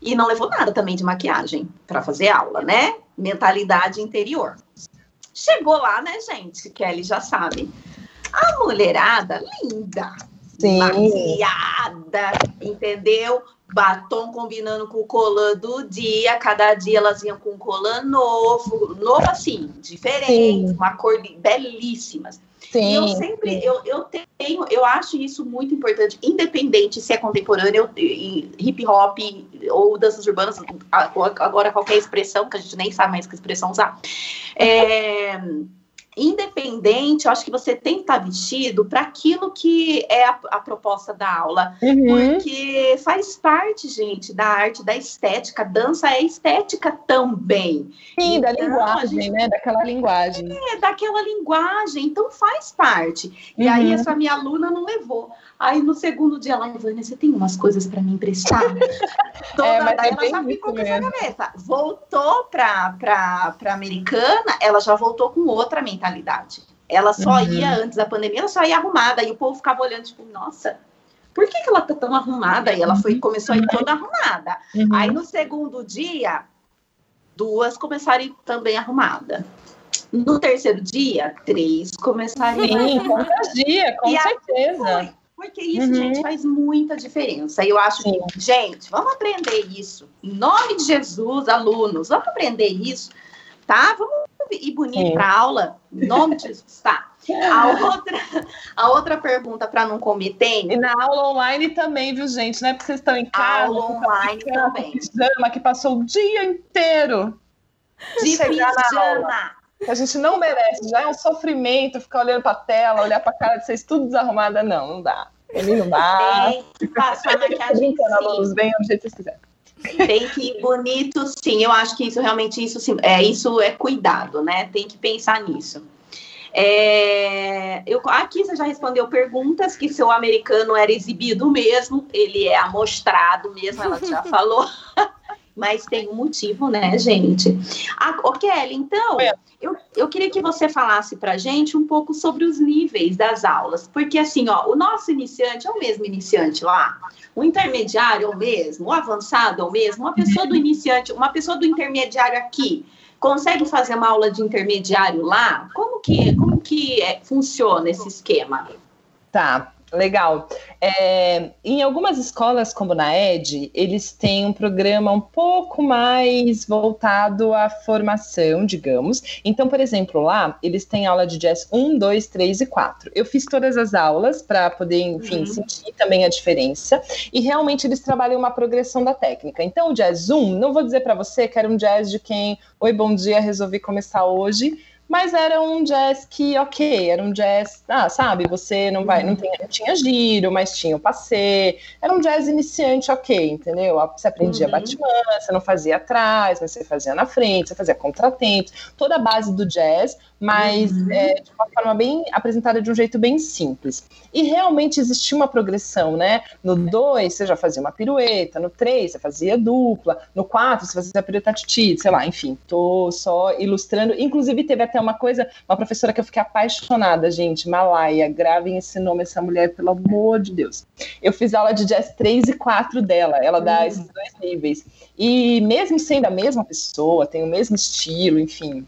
E não levou nada também de maquiagem para fazer aula, né? Mentalidade interior. Chegou lá, né, gente? Kelly já sabe. A mulherada, linda, Sim. maquiada, entendeu? Batom combinando com o colã do dia, cada dia elas iam com um colã novo, novo assim, diferente, Sim. uma cor belíssimas. Sim, e eu sempre, eu, eu tenho, eu acho isso muito importante, independente se é contemporâneo, hip hop ou danças urbanas, agora qualquer expressão, que a gente nem sabe mais que expressão usar. É, independente, eu acho que você tem que estar vestido para aquilo que é a, a proposta da aula, uhum. porque faz parte, gente, da arte, da estética. Dança é estética também. Sim, então, da linguagem, gente, né? Daquela linguagem. É, daquela linguagem. Então faz parte. E uhum. aí essa minha aluna não levou. Aí no segundo dia ela, Ivânia, você tem umas coisas para me emprestar? Toda é, daí é ela já ficou com essa cabeça. Voltou para para americana, ela já voltou com outra mentalidade. Ela só uhum. ia antes da pandemia, ela só ia arrumada e o povo ficava olhando tipo, nossa, por que, que ela tá tão arrumada? E ela foi começou a ir toda arrumada. Uhum. Aí no segundo dia, duas começaram a ir também arrumada. No terceiro dia, três começaram a. Sim, contagia, com e certeza. Foi, porque isso, uhum. gente, faz muita diferença. E eu acho Sim. que, gente, vamos aprender isso. Em nome de Jesus, alunos, vamos aprender isso, tá? Vamos ir bonito para aula, em nome de Jesus, tá? A outra, a outra pergunta para não cometer. E na aula online também, viu, gente? Não é porque vocês estão em casa. Aula online também. Pijama que passou o dia inteiro de pijama a gente não merece. Já é um sofrimento ficar olhando para a tela, olhar para a cara de vocês tudo desarrumada. Não, não dá. Ele não dá. Tem que passar maquiagem sim. Bem, do jeito que vocês quiserem. Tem que ir bonito, sim. Eu acho que isso realmente isso sim, é isso é cuidado, né? Tem que pensar nisso. É, eu, aqui você já respondeu perguntas que seu americano era exibido mesmo, ele é amostrado mesmo, ela já falou. Mas tem um motivo, né, gente? Ah, ô, Kelly, então, eu, eu queria que você falasse para gente um pouco sobre os níveis das aulas, porque assim, ó, o nosso iniciante é o mesmo iniciante lá, o intermediário é o mesmo, o avançado é o mesmo, uma pessoa do iniciante, uma pessoa do intermediário aqui, consegue fazer uma aula de intermediário lá? Como que, como que é, funciona esse esquema? Tá. Legal. É, em algumas escolas, como na ED, eles têm um programa um pouco mais voltado à formação, digamos. Então, por exemplo, lá eles têm aula de jazz 1, 2, 3 e 4. Eu fiz todas as aulas para poder, enfim, uhum. sentir também a diferença. E realmente eles trabalham uma progressão da técnica. Então, o jazz 1, não vou dizer para você que era um jazz de quem, oi, bom dia, resolvi começar hoje mas era um jazz que, ok, era um jazz, ah, sabe, você não vai, não, tem, não tinha giro, mas tinha o passê, era um jazz iniciante, ok, entendeu? Você aprendia uhum. Batman, você não fazia atrás, mas você fazia na frente, você fazia contratempos, toda a base do jazz, mas uhum. é, de uma forma bem apresentada de um jeito bem simples. E realmente existia uma progressão, né? No 2 você já fazia uma pirueta, no 3 você fazia dupla, no 4 você fazia pirueta titi, sei lá, enfim, tô só ilustrando. Inclusive teve até uma coisa, uma professora que eu fiquei apaixonada, gente, Malaya, gravem esse nome, essa mulher, pelo amor de Deus. Eu fiz aula de jazz 3 e 4 dela, ela dá uhum. esses dois níveis. E mesmo sendo a mesma pessoa, tem o mesmo estilo, enfim,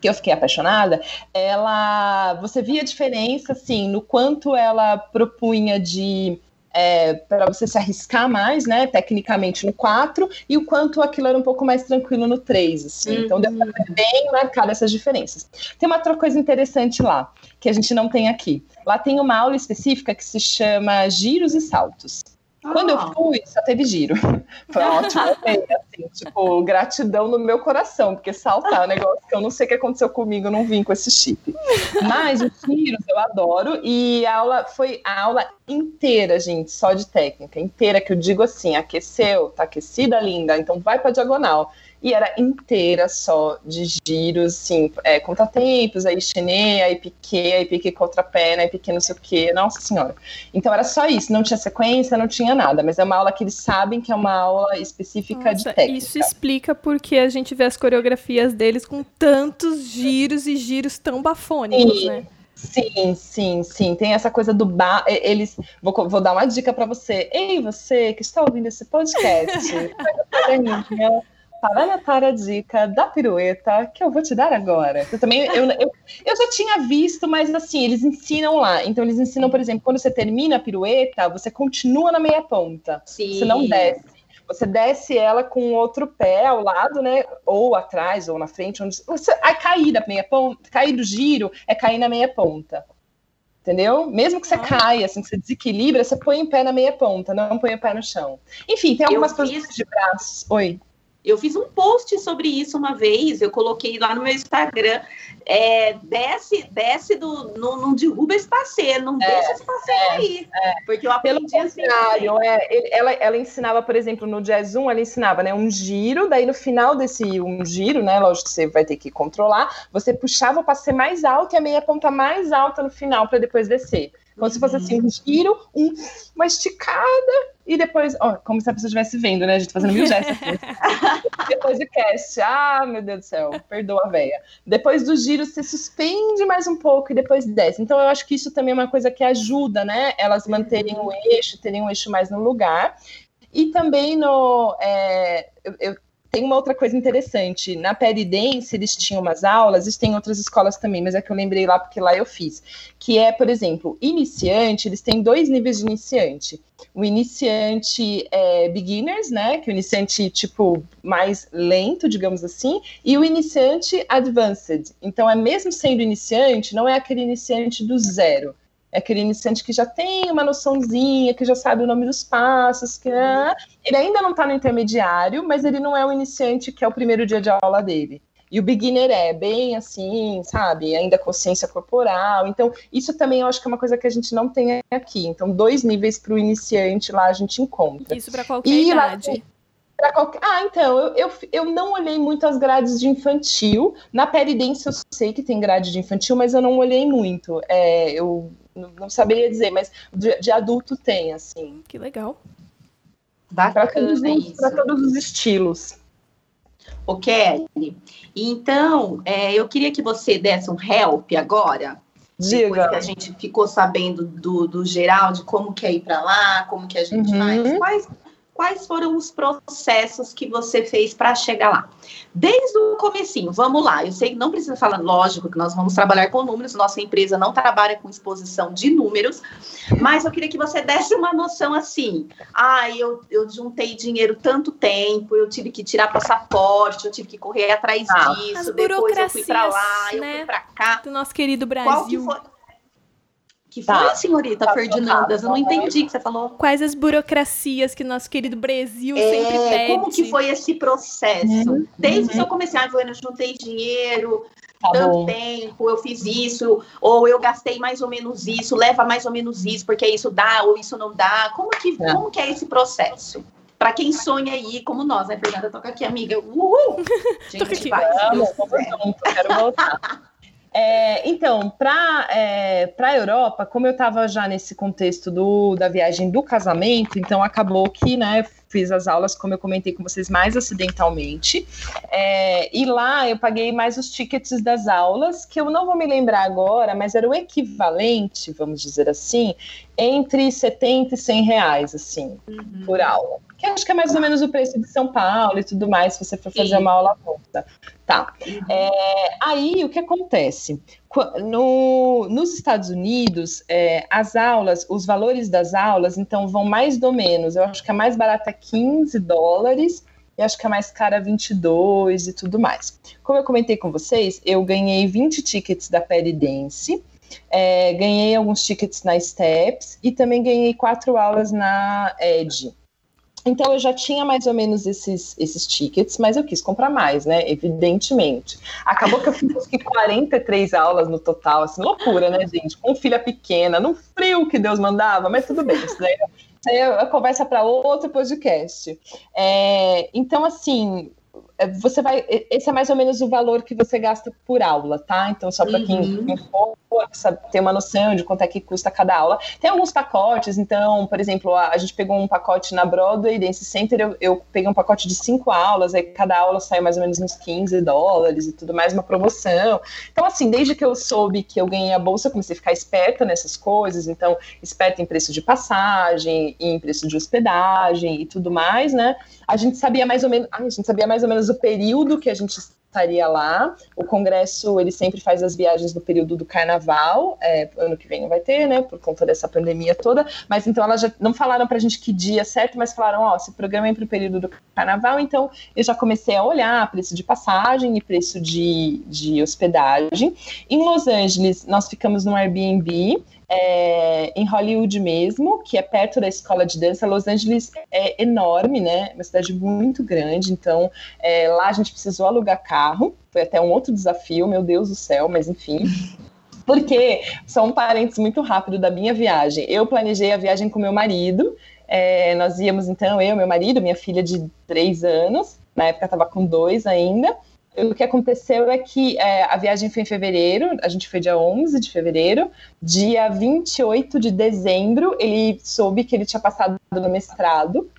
que eu fiquei apaixonada, ela, você via a diferença, assim, no quanto ela propunha de é, para você se arriscar mais, né, tecnicamente no 4, e o quanto aquilo era um pouco mais tranquilo no 3, assim. Uhum. Então deu pra ver bem marcada essas diferenças. Tem uma outra coisa interessante lá, que a gente não tem aqui. Lá tem uma aula específica que se chama Giros e Saltos. Quando eu ah. fui, só teve giro. Foi ótimo, assim, tipo, gratidão no meu coração, porque saltar é um negócio que eu não sei o que aconteceu comigo, eu não vim com esse chip. Mas os giros eu adoro, e a aula foi a aula inteira, gente, só de técnica, inteira, que eu digo assim, aqueceu, tá aquecida, linda, então vai pra diagonal e era inteira só de giros, assim, é, contratempos, aí chenê, aí piquet, aí piquet contra perna, aí piquet não sei o quê, nossa senhora. Então era só isso, não tinha sequência, não tinha nada, mas é uma aula que eles sabem que é uma aula específica nossa, de técnica. Isso explica porque a gente vê as coreografias deles com tantos giros e giros tão bafônicos, Sim. né? Sim, sim, sim. Tem essa coisa do bar. Eles. Vou, vou dar uma dica para você. Ei, você que está ouvindo esse podcast, para anotar a dica da pirueta que eu vou te dar agora. Eu também eu, eu, eu já tinha visto, mas assim, eles ensinam lá. Então, eles ensinam, por exemplo, quando você termina a pirueta, você continua na meia ponta. Sim. Você não desce. Você desce ela com o outro pé ao lado, né? Ou atrás, ou na frente. Onde você, a cair da meia ponta, cair do giro é cair na meia ponta. Entendeu? Mesmo que você ah. caia, assim, que você desequilibra, você põe o pé na meia ponta, não põe o pé no chão. Enfim, tem algumas coisas de braços. Oi. Eu fiz um post sobre isso uma vez, eu coloquei lá no meu Instagram. É, desce, desce do. Não, não derruba esse passeio, não é, deixa esse passeio é, aí. É. Porque eu aprendi Pelo assim. É, ela, ela ensinava, por exemplo, no Jazz 1, ela ensinava né, um giro, daí no final desse um giro, né? Lógico que você vai ter que controlar, você puxava o passeio mais alto e a meia ponta mais alta no final para depois descer. Como se fosse assim, um giro, um, uma esticada, e depois, ó, como se a pessoa estivesse vendo, né? A gente fazendo mil gestos. depois do cast, ah, meu Deus do céu, perdoa a veia. Depois do giro, você suspende mais um pouco e depois desce. Então, eu acho que isso também é uma coisa que ajuda, né? Elas manterem o eixo, terem o eixo mais no lugar. E também no. É, eu, eu tem uma outra coisa interessante. Na Peridense, eles tinham umas aulas, isso tem outras escolas também, mas é que eu lembrei lá porque lá eu fiz. Que é, por exemplo, iniciante, eles têm dois níveis de iniciante. O iniciante é beginners, né? Que é o iniciante, tipo, mais lento, digamos assim, e o iniciante advanced. Então, é mesmo sendo iniciante, não é aquele iniciante do zero é aquele iniciante que já tem uma noçãozinha, que já sabe o nome dos passos, que é... ele ainda não está no intermediário, mas ele não é o iniciante que é o primeiro dia de aula dele. E o beginner é bem assim, sabe? Ainda consciência corporal. Então, isso também eu acho que é uma coisa que a gente não tem aqui. Então, dois níveis para o iniciante lá a gente encontra. Isso para qualquer e idade. Lá, qualquer... Ah, então, eu, eu, eu não olhei muito as grades de infantil. Na Peridense eu sei que tem grade de infantil, mas eu não olhei muito. É, eu não, saberia dizer, mas de, de, adulto tem, assim. Que legal. Para todos, todos, os estilos. O Kelly, então, é, eu queria que você desse um help agora. Diga. Depois que a gente ficou sabendo do, do geral, de como que é ir para lá, como que a gente uhum. faz. Quais, quais foram os processos que você fez para chegar lá. Desde o comecinho, vamos lá. Eu sei que não precisa falar, lógico que nós vamos trabalhar com números, nossa empresa não trabalha com exposição de números, mas eu queria que você desse uma noção assim. Ah, eu, eu juntei dinheiro tanto tempo, eu tive que tirar passaporte, eu tive que correr atrás ah, disso, depois eu fui para lá, né, eu fui para cá. Do nosso querido Brasil. Qual que foi? Que foi, tá. senhorita tá, Ferdinandas? Tá, eu não entendi o que você falou. Quais as burocracias que nosso querido Brasil é, sempre pede? Como que foi esse processo? Uhum. Desde que eu comecei, ah, eu juntei dinheiro, tá tanto bom. tempo, eu fiz isso, ou eu gastei mais ou menos isso, leva mais ou menos isso, porque isso dá ou isso não dá. Como que, é. como que é esse processo? Para quem sonha aí, como nós, né, Fernanda? Toca aqui, amiga. Uhul! Gente, vai. Vamos, vamos junto, quero voltar. É, então, para é, a Europa, como eu estava já nesse contexto do, da viagem do casamento, então acabou que, né, fiz as aulas, como eu comentei com vocês, mais acidentalmente. É, e lá eu paguei mais os tickets das aulas, que eu não vou me lembrar agora, mas era o equivalente, vamos dizer assim, entre 70 e 100 reais, assim, uhum. por aula que acho que é mais ou menos o preço de São Paulo e tudo mais, se você for fazer Sim. uma aula pronta. Tá. Uhum. É, aí, o que acontece? No, nos Estados Unidos, é, as aulas, os valores das aulas, então, vão mais ou menos. Eu acho que a mais barata é 15 dólares, e acho que a mais cara é 22 e tudo mais. Como eu comentei com vocês, eu ganhei 20 tickets da Perry Dance, é, ganhei alguns tickets na Steps e também ganhei quatro aulas na Edge. Então eu já tinha mais ou menos esses, esses tickets, mas eu quis comprar mais, né? Evidentemente. Acabou que eu fiz acho que 43 aulas no total, assim, loucura, né, gente? Com filha pequena, no frio que Deus mandava, mas tudo bem, isso daí, isso aí é conversa para outro podcast. É, então, assim, é, você vai. Esse é mais ou menos o valor que você gasta por aula, tá? Então, só para quem, uhum. quem for ter uma noção de quanto é que custa cada aula. Tem alguns pacotes, então, por exemplo, a, a gente pegou um pacote na Broadway Dance Center, eu, eu, peguei um pacote de cinco aulas, aí cada aula sai mais ou menos uns 15 dólares e tudo mais, uma promoção. Então, assim, desde que eu soube que eu ganhei a bolsa, eu comecei a ficar esperta nessas coisas, então, esperta em preço de passagem, em preço de hospedagem e tudo mais, né? A gente sabia mais ou menos, a gente sabia mais ou menos o período que a gente estaria lá. O Congresso, ele sempre faz as viagens no período do Carnaval, é, ano que vem vai ter, né, por conta dessa pandemia toda, mas então elas já não falaram pra gente que dia certo, mas falaram, ó, esse programa é pro período do Carnaval, então eu já comecei a olhar preço de passagem e preço de, de hospedagem. Em Los Angeles, nós ficamos no Airbnb, é, em Hollywood mesmo, que é perto da escola de dança. Los Angeles é enorme, né? É uma cidade muito grande, então é, lá a gente precisou alugar carro. Foi até um outro desafio, meu Deus do céu, mas enfim. Porque, só um parênteses muito rápido da minha viagem. Eu planejei a viagem com meu marido. É, nós íamos, então, eu, meu marido, minha filha de três anos, na época estava com dois ainda o que aconteceu é que é, a viagem foi em fevereiro, a gente foi dia 11 de fevereiro, dia 28 de dezembro, ele soube que ele tinha passado no mestrado,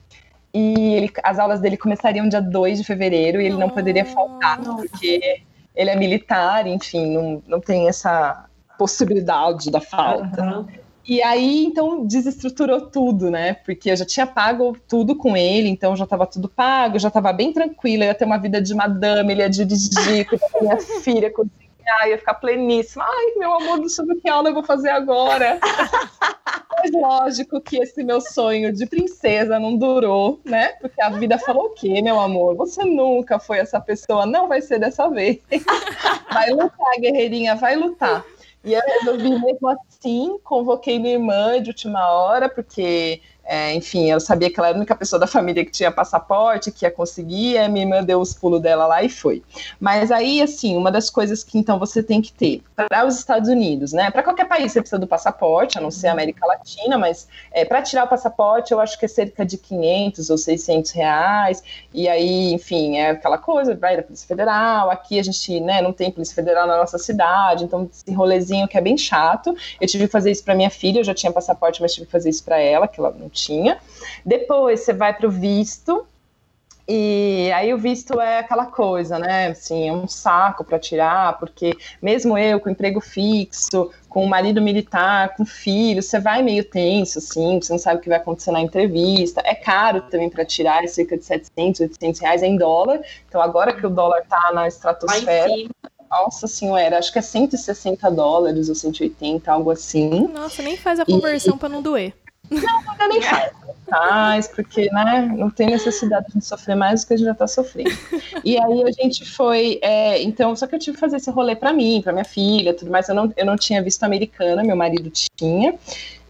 e ele, as aulas dele começariam dia 2 de fevereiro, e ele não poderia faltar, porque ele é militar, enfim, não, não tem essa possibilidade da falta. Uhum. E aí, então, desestruturou tudo, né? Porque eu já tinha pago tudo com ele, então já estava tudo pago, já estava bem tranquila, ia ter uma vida de madame, ele ia dirigir, cuidar da minha filha, cozinhar, ia ficar pleníssima. Ai, meu amor, não sabe que aula eu vou fazer agora. Mas lógico que esse meu sonho de princesa não durou, né? Porque a vida falou o quê, meu amor? Você nunca foi essa pessoa, não vai ser dessa vez. Vai lutar, guerreirinha, vai lutar. E eu resolvi mesmo assim, convoquei minha irmã de última hora, porque é, enfim, eu sabia que ela era a única pessoa da família que tinha passaporte, que ia conseguir, a minha irmã deu os pulos dela lá e foi. Mas aí, assim, uma das coisas que então você tem que ter para os Estados Unidos, né? Para qualquer país você precisa do passaporte, a não ser a América Latina, mas é, para tirar o passaporte eu acho que é cerca de 500 ou 600 reais. E aí, enfim, é aquela coisa, vai da Polícia Federal. Aqui a gente, né, não tem Polícia Federal na nossa cidade, então esse rolezinho que é bem chato. Eu tive que fazer isso para minha filha, eu já tinha passaporte, mas tive que fazer isso para ela, que ela não tinha. Depois você vai para o visto. E aí o visto é aquela coisa, né? Assim, é um saco para tirar, porque mesmo eu com emprego fixo, com o marido militar, com filho, você vai meio tenso, assim, você não sabe o que vai acontecer na entrevista. É caro também para tirar, é cerca de 700, 800 reais em dólar. Então agora que o dólar tá na estratosfera, nossa senhora, acho que é 160 dólares ou 180, algo assim. Nossa, nem faz a conversão e... para não doer. Não, ainda nem faz. Faz, porque né, não tem necessidade de sofrer mais do que a gente já está sofrendo. E aí a gente foi. É, então, só que eu tive que fazer esse rolê para mim, para minha filha, tudo mais. Eu não, eu não tinha visto americana, meu marido tinha.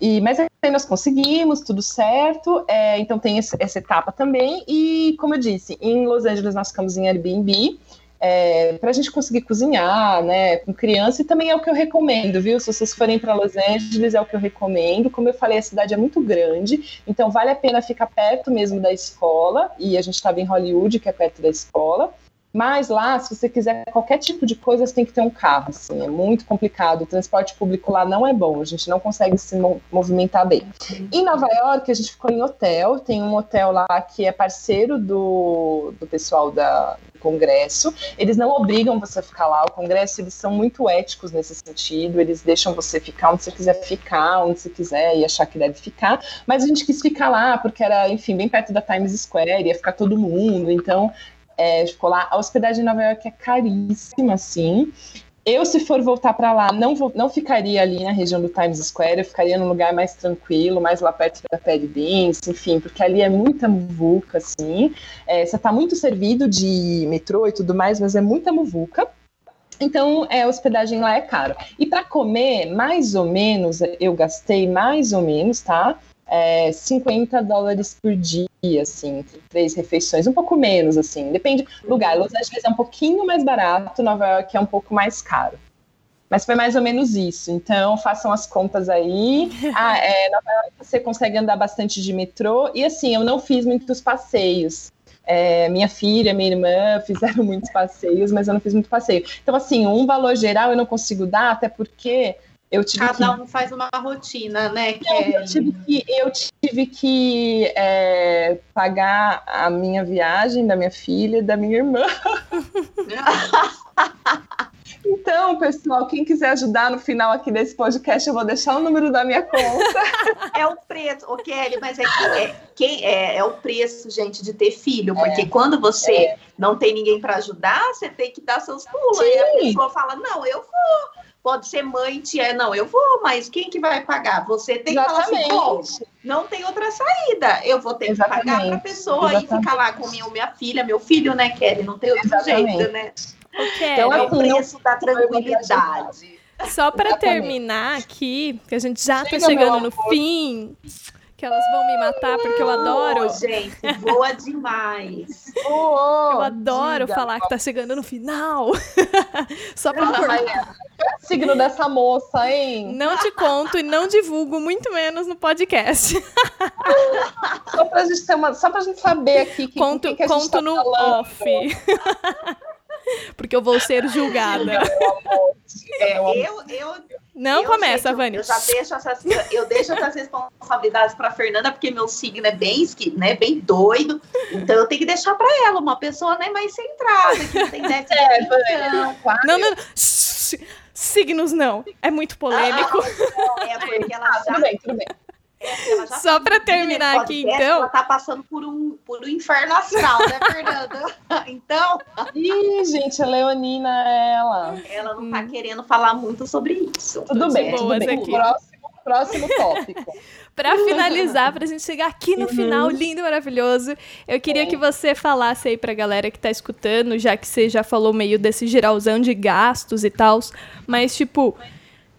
E, mas aí nós conseguimos, tudo certo. É, então tem esse, essa etapa também. E, como eu disse, em Los Angeles nós ficamos em Airbnb é, para a gente conseguir cozinhar, né, com criança, e também é o que eu recomendo, viu? Se vocês forem para Los Angeles, é o que eu recomendo. Como eu falei, a cidade é muito grande, então vale a pena ficar perto mesmo da escola, e a gente estava em Hollywood, que é perto da escola. Mas lá, se você quiser qualquer tipo de coisa, você tem que ter um carro, assim, é muito complicado. O transporte público lá não é bom, a gente não consegue se movimentar bem. Em Nova York, a gente ficou em hotel, tem um hotel lá que é parceiro do, do pessoal da, Congresso. Eles não obrigam você a ficar lá, o Congresso, eles são muito éticos nesse sentido, eles deixam você ficar onde você quiser ficar, onde você quiser e achar que deve ficar. Mas a gente quis ficar lá porque era, enfim, bem perto da Times Square, ia ficar todo mundo, então é, ficou lá. A hospedagem em Nova York é caríssima, assim. Eu, se for voltar para lá, não, vou, não ficaria ali na região do Times Square, eu ficaria num lugar mais tranquilo, mais lá perto da Perry Dance, enfim, porque ali é muita muvuca, assim. É, você está muito servido de metrô e tudo mais, mas é muita muvuca. Então, é, a hospedagem lá é cara. E para comer, mais ou menos, eu gastei mais ou menos, tá? É, 50 dólares por dia, assim, três refeições, um pouco menos, assim, depende do lugar. Los Angeles é um pouquinho mais barato, Nova York é um pouco mais caro. Mas foi mais ou menos isso. Então, façam as contas aí. Ah, é, Nova York você consegue andar bastante de metrô. E assim, eu não fiz muitos passeios. É, minha filha, minha irmã fizeram muitos passeios, mas eu não fiz muito passeio. Então, assim, um valor geral eu não consigo dar, até porque eu tive Cada que... um faz uma rotina, né? Eu tive que, eu tive que é, pagar a minha viagem da minha filha e da minha irmã. Então, pessoal, quem quiser ajudar no final aqui desse podcast, eu vou deixar o número da minha conta. É o preço, o Kelly, mas é, que, é, quem, é, é o preço, gente, de ter filho, porque é, quando você é. não tem ninguém para ajudar, você tem que dar seus pulos. Sim. E a pessoa fala: Não, eu vou pode ser mãe, tia, não, eu vou, mas quem que vai pagar? Você tem Exatamente. que falar assim, não tem outra saída, eu vou ter Exatamente. que pagar para a pessoa Exatamente. e ficar lá com minha, minha filha, meu filho, né, Kelly? Não tem outro jeito, né? Okay. Então é o preço da tranquilidade. Só para terminar aqui, que a gente já está chegando no fim, que elas vão me matar porque eu adoro. Oh, gente, voa demais. Oh, eu adoro diga. falar que tá chegando no final. Só pra é. signo dessa moça, hein? Não te conto e não divulgo, muito menos no podcast. só pra gente ter uma, só pra gente saber aqui que, conto, que, que conto tá no falando. off. Porque eu vou ser julgada. É, eu, eu, não eu, começa, gente, Vânia. Eu já deixo essas, eu deixo essas responsabilidades para Fernanda, porque meu signo é bem, né, bem doido. Então eu tenho que deixar para ela, uma pessoa né, mais centrada, que não tem né, é, não, não, não. Signos não. É muito polêmico. Ah, é porque ela já. Tudo bem, tudo bem. Só para terminar aqui, então. Ela tá passando por um, por um inferno astral, né, Fernanda? então. Ih, gente, a Leonina é ela. Ela não tá hum. querendo falar muito sobre isso. Tudo bem, tudo bem. Aqui. Próximo, próximo tópico. para finalizar, para a gente chegar aqui no uhum. final, lindo e maravilhoso, eu queria é. que você falasse aí pra galera que tá escutando, já que você já falou meio desse geralzão de gastos e tal, mas tipo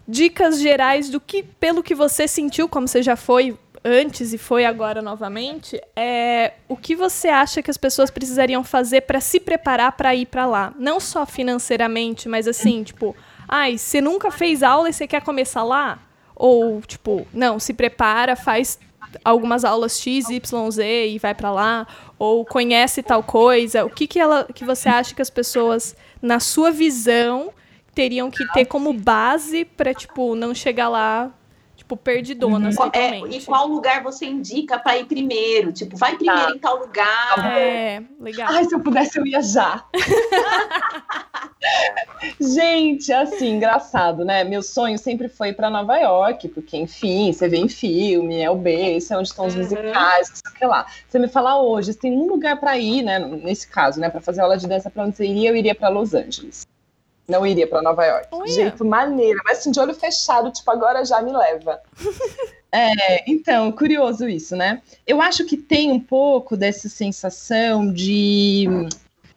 dicas gerais do que, pelo que você sentiu, como você já foi antes e foi agora novamente, é o que você acha que as pessoas precisariam fazer para se preparar para ir para lá? Não só financeiramente, mas assim, tipo, ai, você nunca fez aula e você quer começar lá? Ou, tipo, não, se prepara, faz algumas aulas X, Y, Z e vai para lá, ou conhece tal coisa. O que que ela que você acha que as pessoas na sua visão teriam que ter como base para tipo não chegar lá tipo, perdidonas uhum. É, e qual lugar você indica para ir primeiro? Tipo, vai primeiro tá. em tal lugar. Tá é, legal. Ai, se eu pudesse, eu ia já. Gente, assim, engraçado, né? Meu sonho sempre foi para Nova York, porque, enfim, você vê em filme, é o B, isso é onde estão os uhum. musicais, não sei o que lá. Você me falar hoje, tem um lugar para ir, né? Nesse caso, né? Para fazer aula de dança, para onde você iria, eu iria para Los Angeles. Não iria para Nova York. Oh, Jeito maneiro, mas assim, de olho fechado, tipo, agora já me leva. é, então, curioso isso, né? Eu acho que tem um pouco dessa sensação de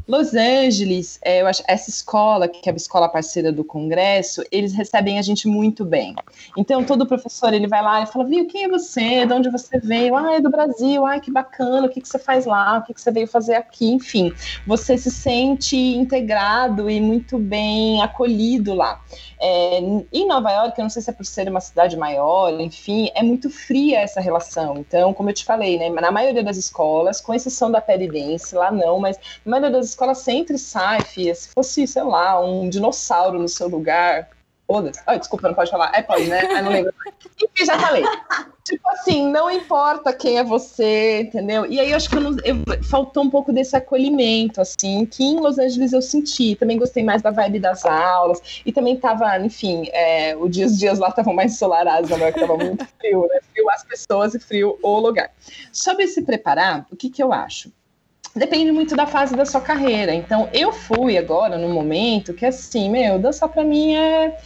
Los Angeles, é, eu acho, essa escola, que é a escola parceira do Congresso, eles recebem a gente muito bem. Então, todo professor, ele vai lá e fala, viu, quem é você? De onde você veio? Ah, é do Brasil. Ah, que bacana. O que, que você faz lá? O que, que você veio fazer aqui? Enfim, você se sente integrado e muito bem acolhido lá. É, em Nova York, eu não sei se é por ser uma cidade maior, enfim, é muito fria essa relação. Então, como eu te falei, né, na maioria das escolas, com exceção da Peridense, lá não, mas na maioria das escola sempre sai, filha. Se fosse, sei lá, um dinossauro no seu lugar. Foda-se. Desculpa, não pode falar. É, pode, né? Não lembro. Enfim, já falei. tipo assim, não importa quem é você, entendeu? E aí eu acho que eu não, eu, faltou um pouco desse acolhimento, assim, que em Los Angeles eu senti. Também gostei mais da vibe das aulas. E também tava, enfim, é, o dia, os dias lá estavam mais ensolarados, na que tava muito frio, né? Frio as pessoas e frio o lugar. Sobre se preparar, o que que eu acho? Depende muito da fase da sua carreira. Então, eu fui agora no momento que, assim, meu, dançar para mim é,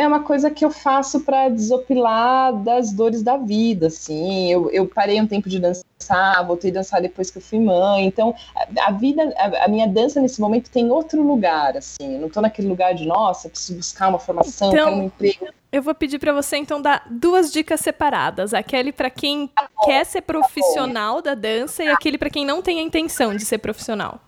é uma coisa que eu faço para desopilar das dores da vida, assim. Eu, eu parei um tempo de dançar, voltei a dançar depois que eu fui mãe. Então, a, a vida, a, a, minha dança nesse momento tem outro lugar, assim. Eu não tô naquele lugar de, nossa, preciso buscar uma formação, então, um emprego. Eu vou pedir para você então dar duas dicas separadas. Aquele para quem tá quer ser profissional da dança e aquele para quem não tem a intenção de ser profissional.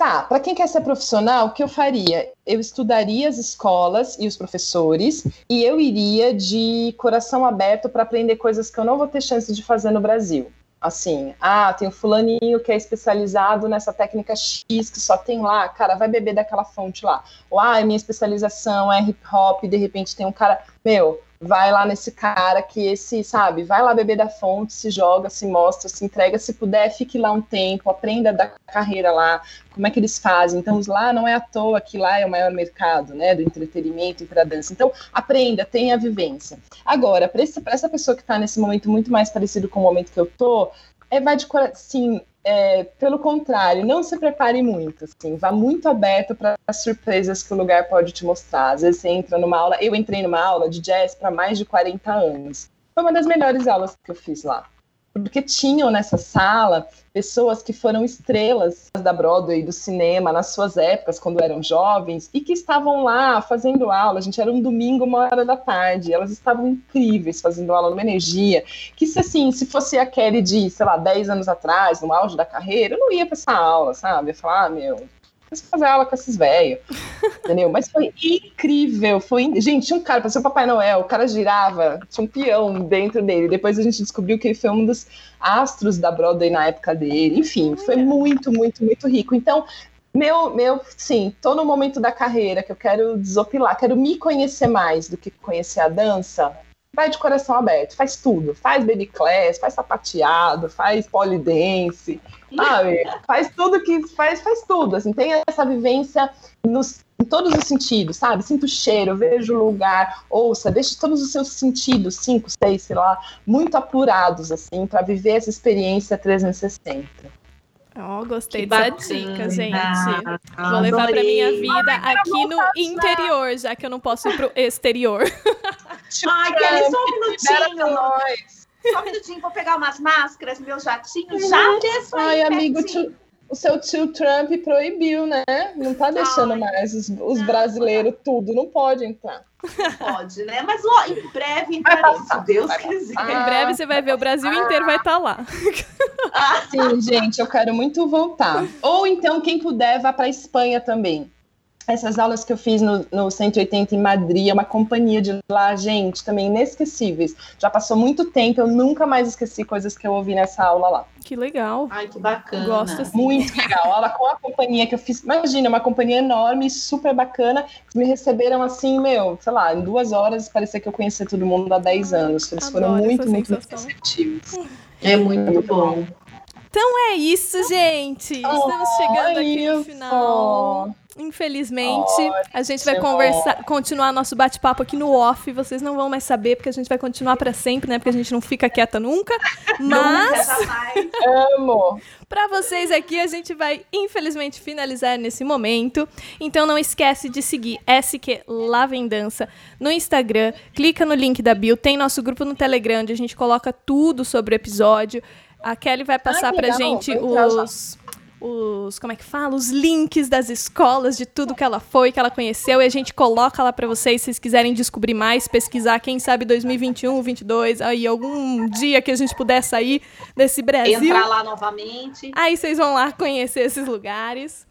Tá, para quem quer ser profissional, o que eu faria? Eu estudaria as escolas e os professores e eu iria de coração aberto para aprender coisas que eu não vou ter chance de fazer no Brasil. Assim, ah, tem o fulaninho que é especializado nessa técnica X que só tem lá, cara, vai beber daquela fonte lá. Ou, ah, minha especialização é hip hop, de repente tem um cara, meu, vai lá nesse cara que esse, sabe, vai lá beber da fonte, se joga, se mostra, se entrega, se puder, fique lá um tempo, aprenda da carreira lá, como é que eles fazem. Então, lá não é à toa que lá é o maior mercado, né, do entretenimento e para dança. Então, aprenda, tenha vivência. Agora, para essa pessoa que está nesse momento muito mais parecido com o momento que eu tô, é, vai de sim, é, pelo contrário, não se prepare muito, assim, vá muito aberto para as surpresas que o lugar pode te mostrar. Às vezes você entra numa aula, eu entrei numa aula de jazz para mais de 40 anos. Foi uma das melhores aulas que eu fiz lá porque tinham nessa sala pessoas que foram estrelas da Broadway, do cinema, nas suas épocas, quando eram jovens, e que estavam lá fazendo aula. A gente era um domingo, uma hora da tarde. Elas estavam incríveis fazendo aula numa energia. Que se assim, se fosse a Kelly de, sei lá, 10 anos atrás, no auge da carreira, eu não ia para essa aula, sabe? Eu ia falar, ah, meu, Quis fazer aula com esses velhos, entendeu? Mas foi incrível, foi... Gente, tinha um cara, parecia o Papai Noel, o cara girava, tinha um peão dentro dele. Depois a gente descobriu que ele foi um dos astros da Broadway na época dele. Enfim, foi muito, muito, muito rico. Então, meu, meu, sim, tô no momento da carreira que eu quero desopilar, quero me conhecer mais do que conhecer a dança vai de coração aberto, faz tudo, faz baby class, faz sapateado, faz polidense, sabe? faz tudo que faz, faz tudo, assim, tem essa vivência nos, em todos os sentidos, sabe? Sinta o cheiro, veja o lugar, ouça, deixe todos os seus sentidos, cinco, seis, sei lá, muito apurados, assim, para viver essa experiência 360. Ó, oh, gostei que dessa bacana. dica, gente. Ah, Vou levar para minha vida aqui no interior, já que eu não posso ir pro exterior. Ai, Kelly, só um minutinho. Só um minutinho, vou pegar umas máscaras, meu jatinho. Já desço aí, Ai, amigo, tio, o seu tio Trump proibiu, né? Não tá deixando Ai. mais os, os brasileiros tudo, não pode entrar. Pode, né? Mas ó, em breve entrarei, se Deus quiser. Em breve você vai ver, o Brasil inteiro vai estar tá lá. Sim, gente, eu quero muito voltar. Ou então, quem puder, vá para Espanha também. Essas aulas que eu fiz no, no 180 em Madrid, é uma companhia de lá, gente, também inesquecíveis. Já passou muito tempo, eu nunca mais esqueci coisas que eu ouvi nessa aula lá. Que legal. Ai, que bacana. Gosto assim. Muito legal. Aula com a companhia que eu fiz. Imagina, uma companhia enorme, super bacana. Me receberam assim, meu, sei lá, em duas horas, parecia que eu conhecia todo mundo há 10 anos. Eles Adoro foram muito, muito, muito receptivos. É muito bom. Então é isso, gente. Estamos chegando aqui no final. Infelizmente, a gente vai Ótimo. conversar, continuar nosso bate-papo aqui no off. Vocês não vão mais saber, porque a gente vai continuar para sempre, né? Porque a gente não fica quieta nunca. Mas. Amo! para vocês aqui, a gente vai infelizmente finalizar nesse momento. Então não esquece de seguir SQ Lavendança no Instagram. Clica no link da bio, tem nosso grupo no Telegram, onde a gente coloca tudo sobre o episódio. A Kelly vai passar que pra gente os os, como é que fala? Os links das escolas, de tudo que ela foi, que ela conheceu, e a gente coloca lá pra vocês, se vocês quiserem descobrir mais, pesquisar, quem sabe 2021, 22, aí algum dia que a gente puder sair desse Brasil. Entrar lá novamente. Aí vocês vão lá conhecer esses lugares.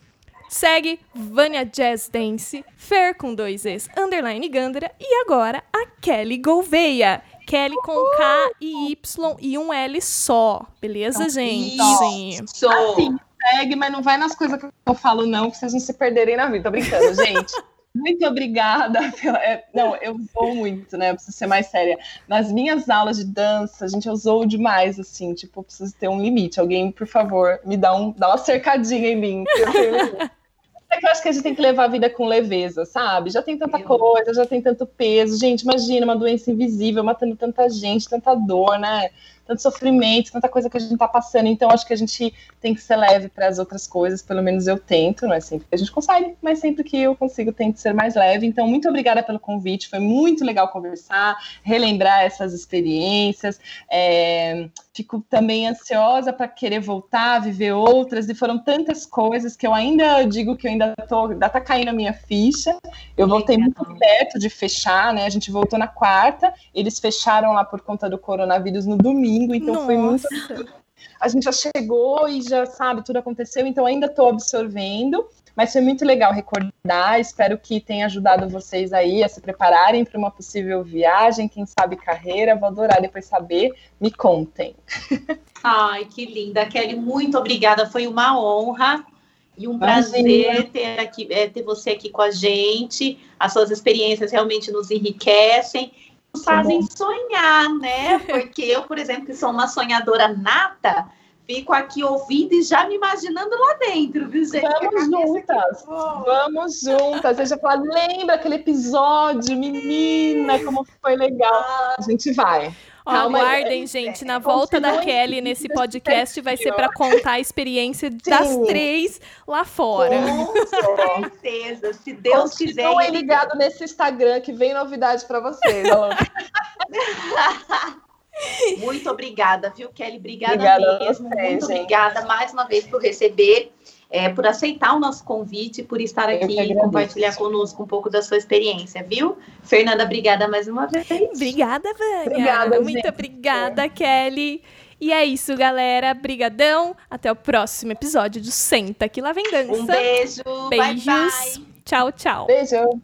Segue Vânia Jazz Dance, Fer com dois Es, underline Gandra, e agora a Kelly Gouveia. Kelly com K e Y e um L só. Beleza, gente? Isso. Assim, segue, mas não vai nas coisas que eu falo, não, que vocês não se perderem na vida. Tô brincando, gente. Muito obrigada. Pela... é, não, eu vou muito, né? Eu preciso ser mais séria. Nas minhas aulas de dança, gente, eu zoo demais, assim. Tipo, eu preciso ter um limite. Alguém, por favor, me dá, um, dá uma cercadinha em mim. É que eu acho que a gente tem que levar a vida com leveza, sabe? Já tem tanta coisa, já tem tanto peso. Gente, imagina uma doença invisível matando tanta gente, tanta dor, né? Tanto sofrimento, tanta coisa que a gente tá passando. Então, acho que a gente tem que ser leve para as outras coisas. Pelo menos eu tento, não é sempre que a gente consegue, mas sempre que eu consigo, tento ser mais leve. Então, muito obrigada pelo convite. Foi muito legal conversar, relembrar essas experiências. É, Fico também ansiosa para querer voltar, viver outras, e foram tantas coisas que eu ainda digo que eu ainda tô, ainda tá caindo a minha ficha. Eu voltei muito perto de fechar, né? A gente voltou na quarta, eles fecharam lá por conta do coronavírus no domingo, então foi muito Nossa. a gente já chegou e já sabe, tudo aconteceu, então ainda estou absorvendo, mas foi muito legal recordar. Espero que tenha ajudado vocês aí a se prepararem para uma possível viagem, quem sabe carreira. Vou adorar depois saber. Me contem. Ai, que linda. Kelly, muito obrigada. Foi uma honra e um Imagina. prazer ter, aqui, é, ter você aqui com a gente. As suas experiências realmente nos enriquecem, nos fazem sonhar, né? Porque eu, por exemplo, que sou uma sonhadora nata, fico aqui ouvindo e já me imaginando lá dentro, viu, gente? Vamos juntas, vamos juntas. Eu já falei, lembra aquele episódio, menina, como foi legal. A gente vai. Calma aí. aguardem, gente. Na volta da Kelly nesse podcast vai ser para contar a experiência das Sim. três lá fora. Com certeza. Se Deus quiser. Continuem ele- ligado nesse Instagram que vem novidade para vocês. Muito obrigada, viu, Kelly? Obrigada, Obrigada mesmo. vocês, Muito gente. obrigada mais uma vez por receber, é, por aceitar o nosso convite, por estar Eu aqui e compartilhar conosco um pouco da sua experiência, viu? Fernanda, obrigada mais uma vez. Obrigada, Vânia. Obrigada, Muito gente. obrigada, Kelly. E é isso, galera. Brigadão. Até o próximo episódio do Senta que lá vem dança. Um beijo. Beijos. Bye, bye. Tchau, tchau. Beijo.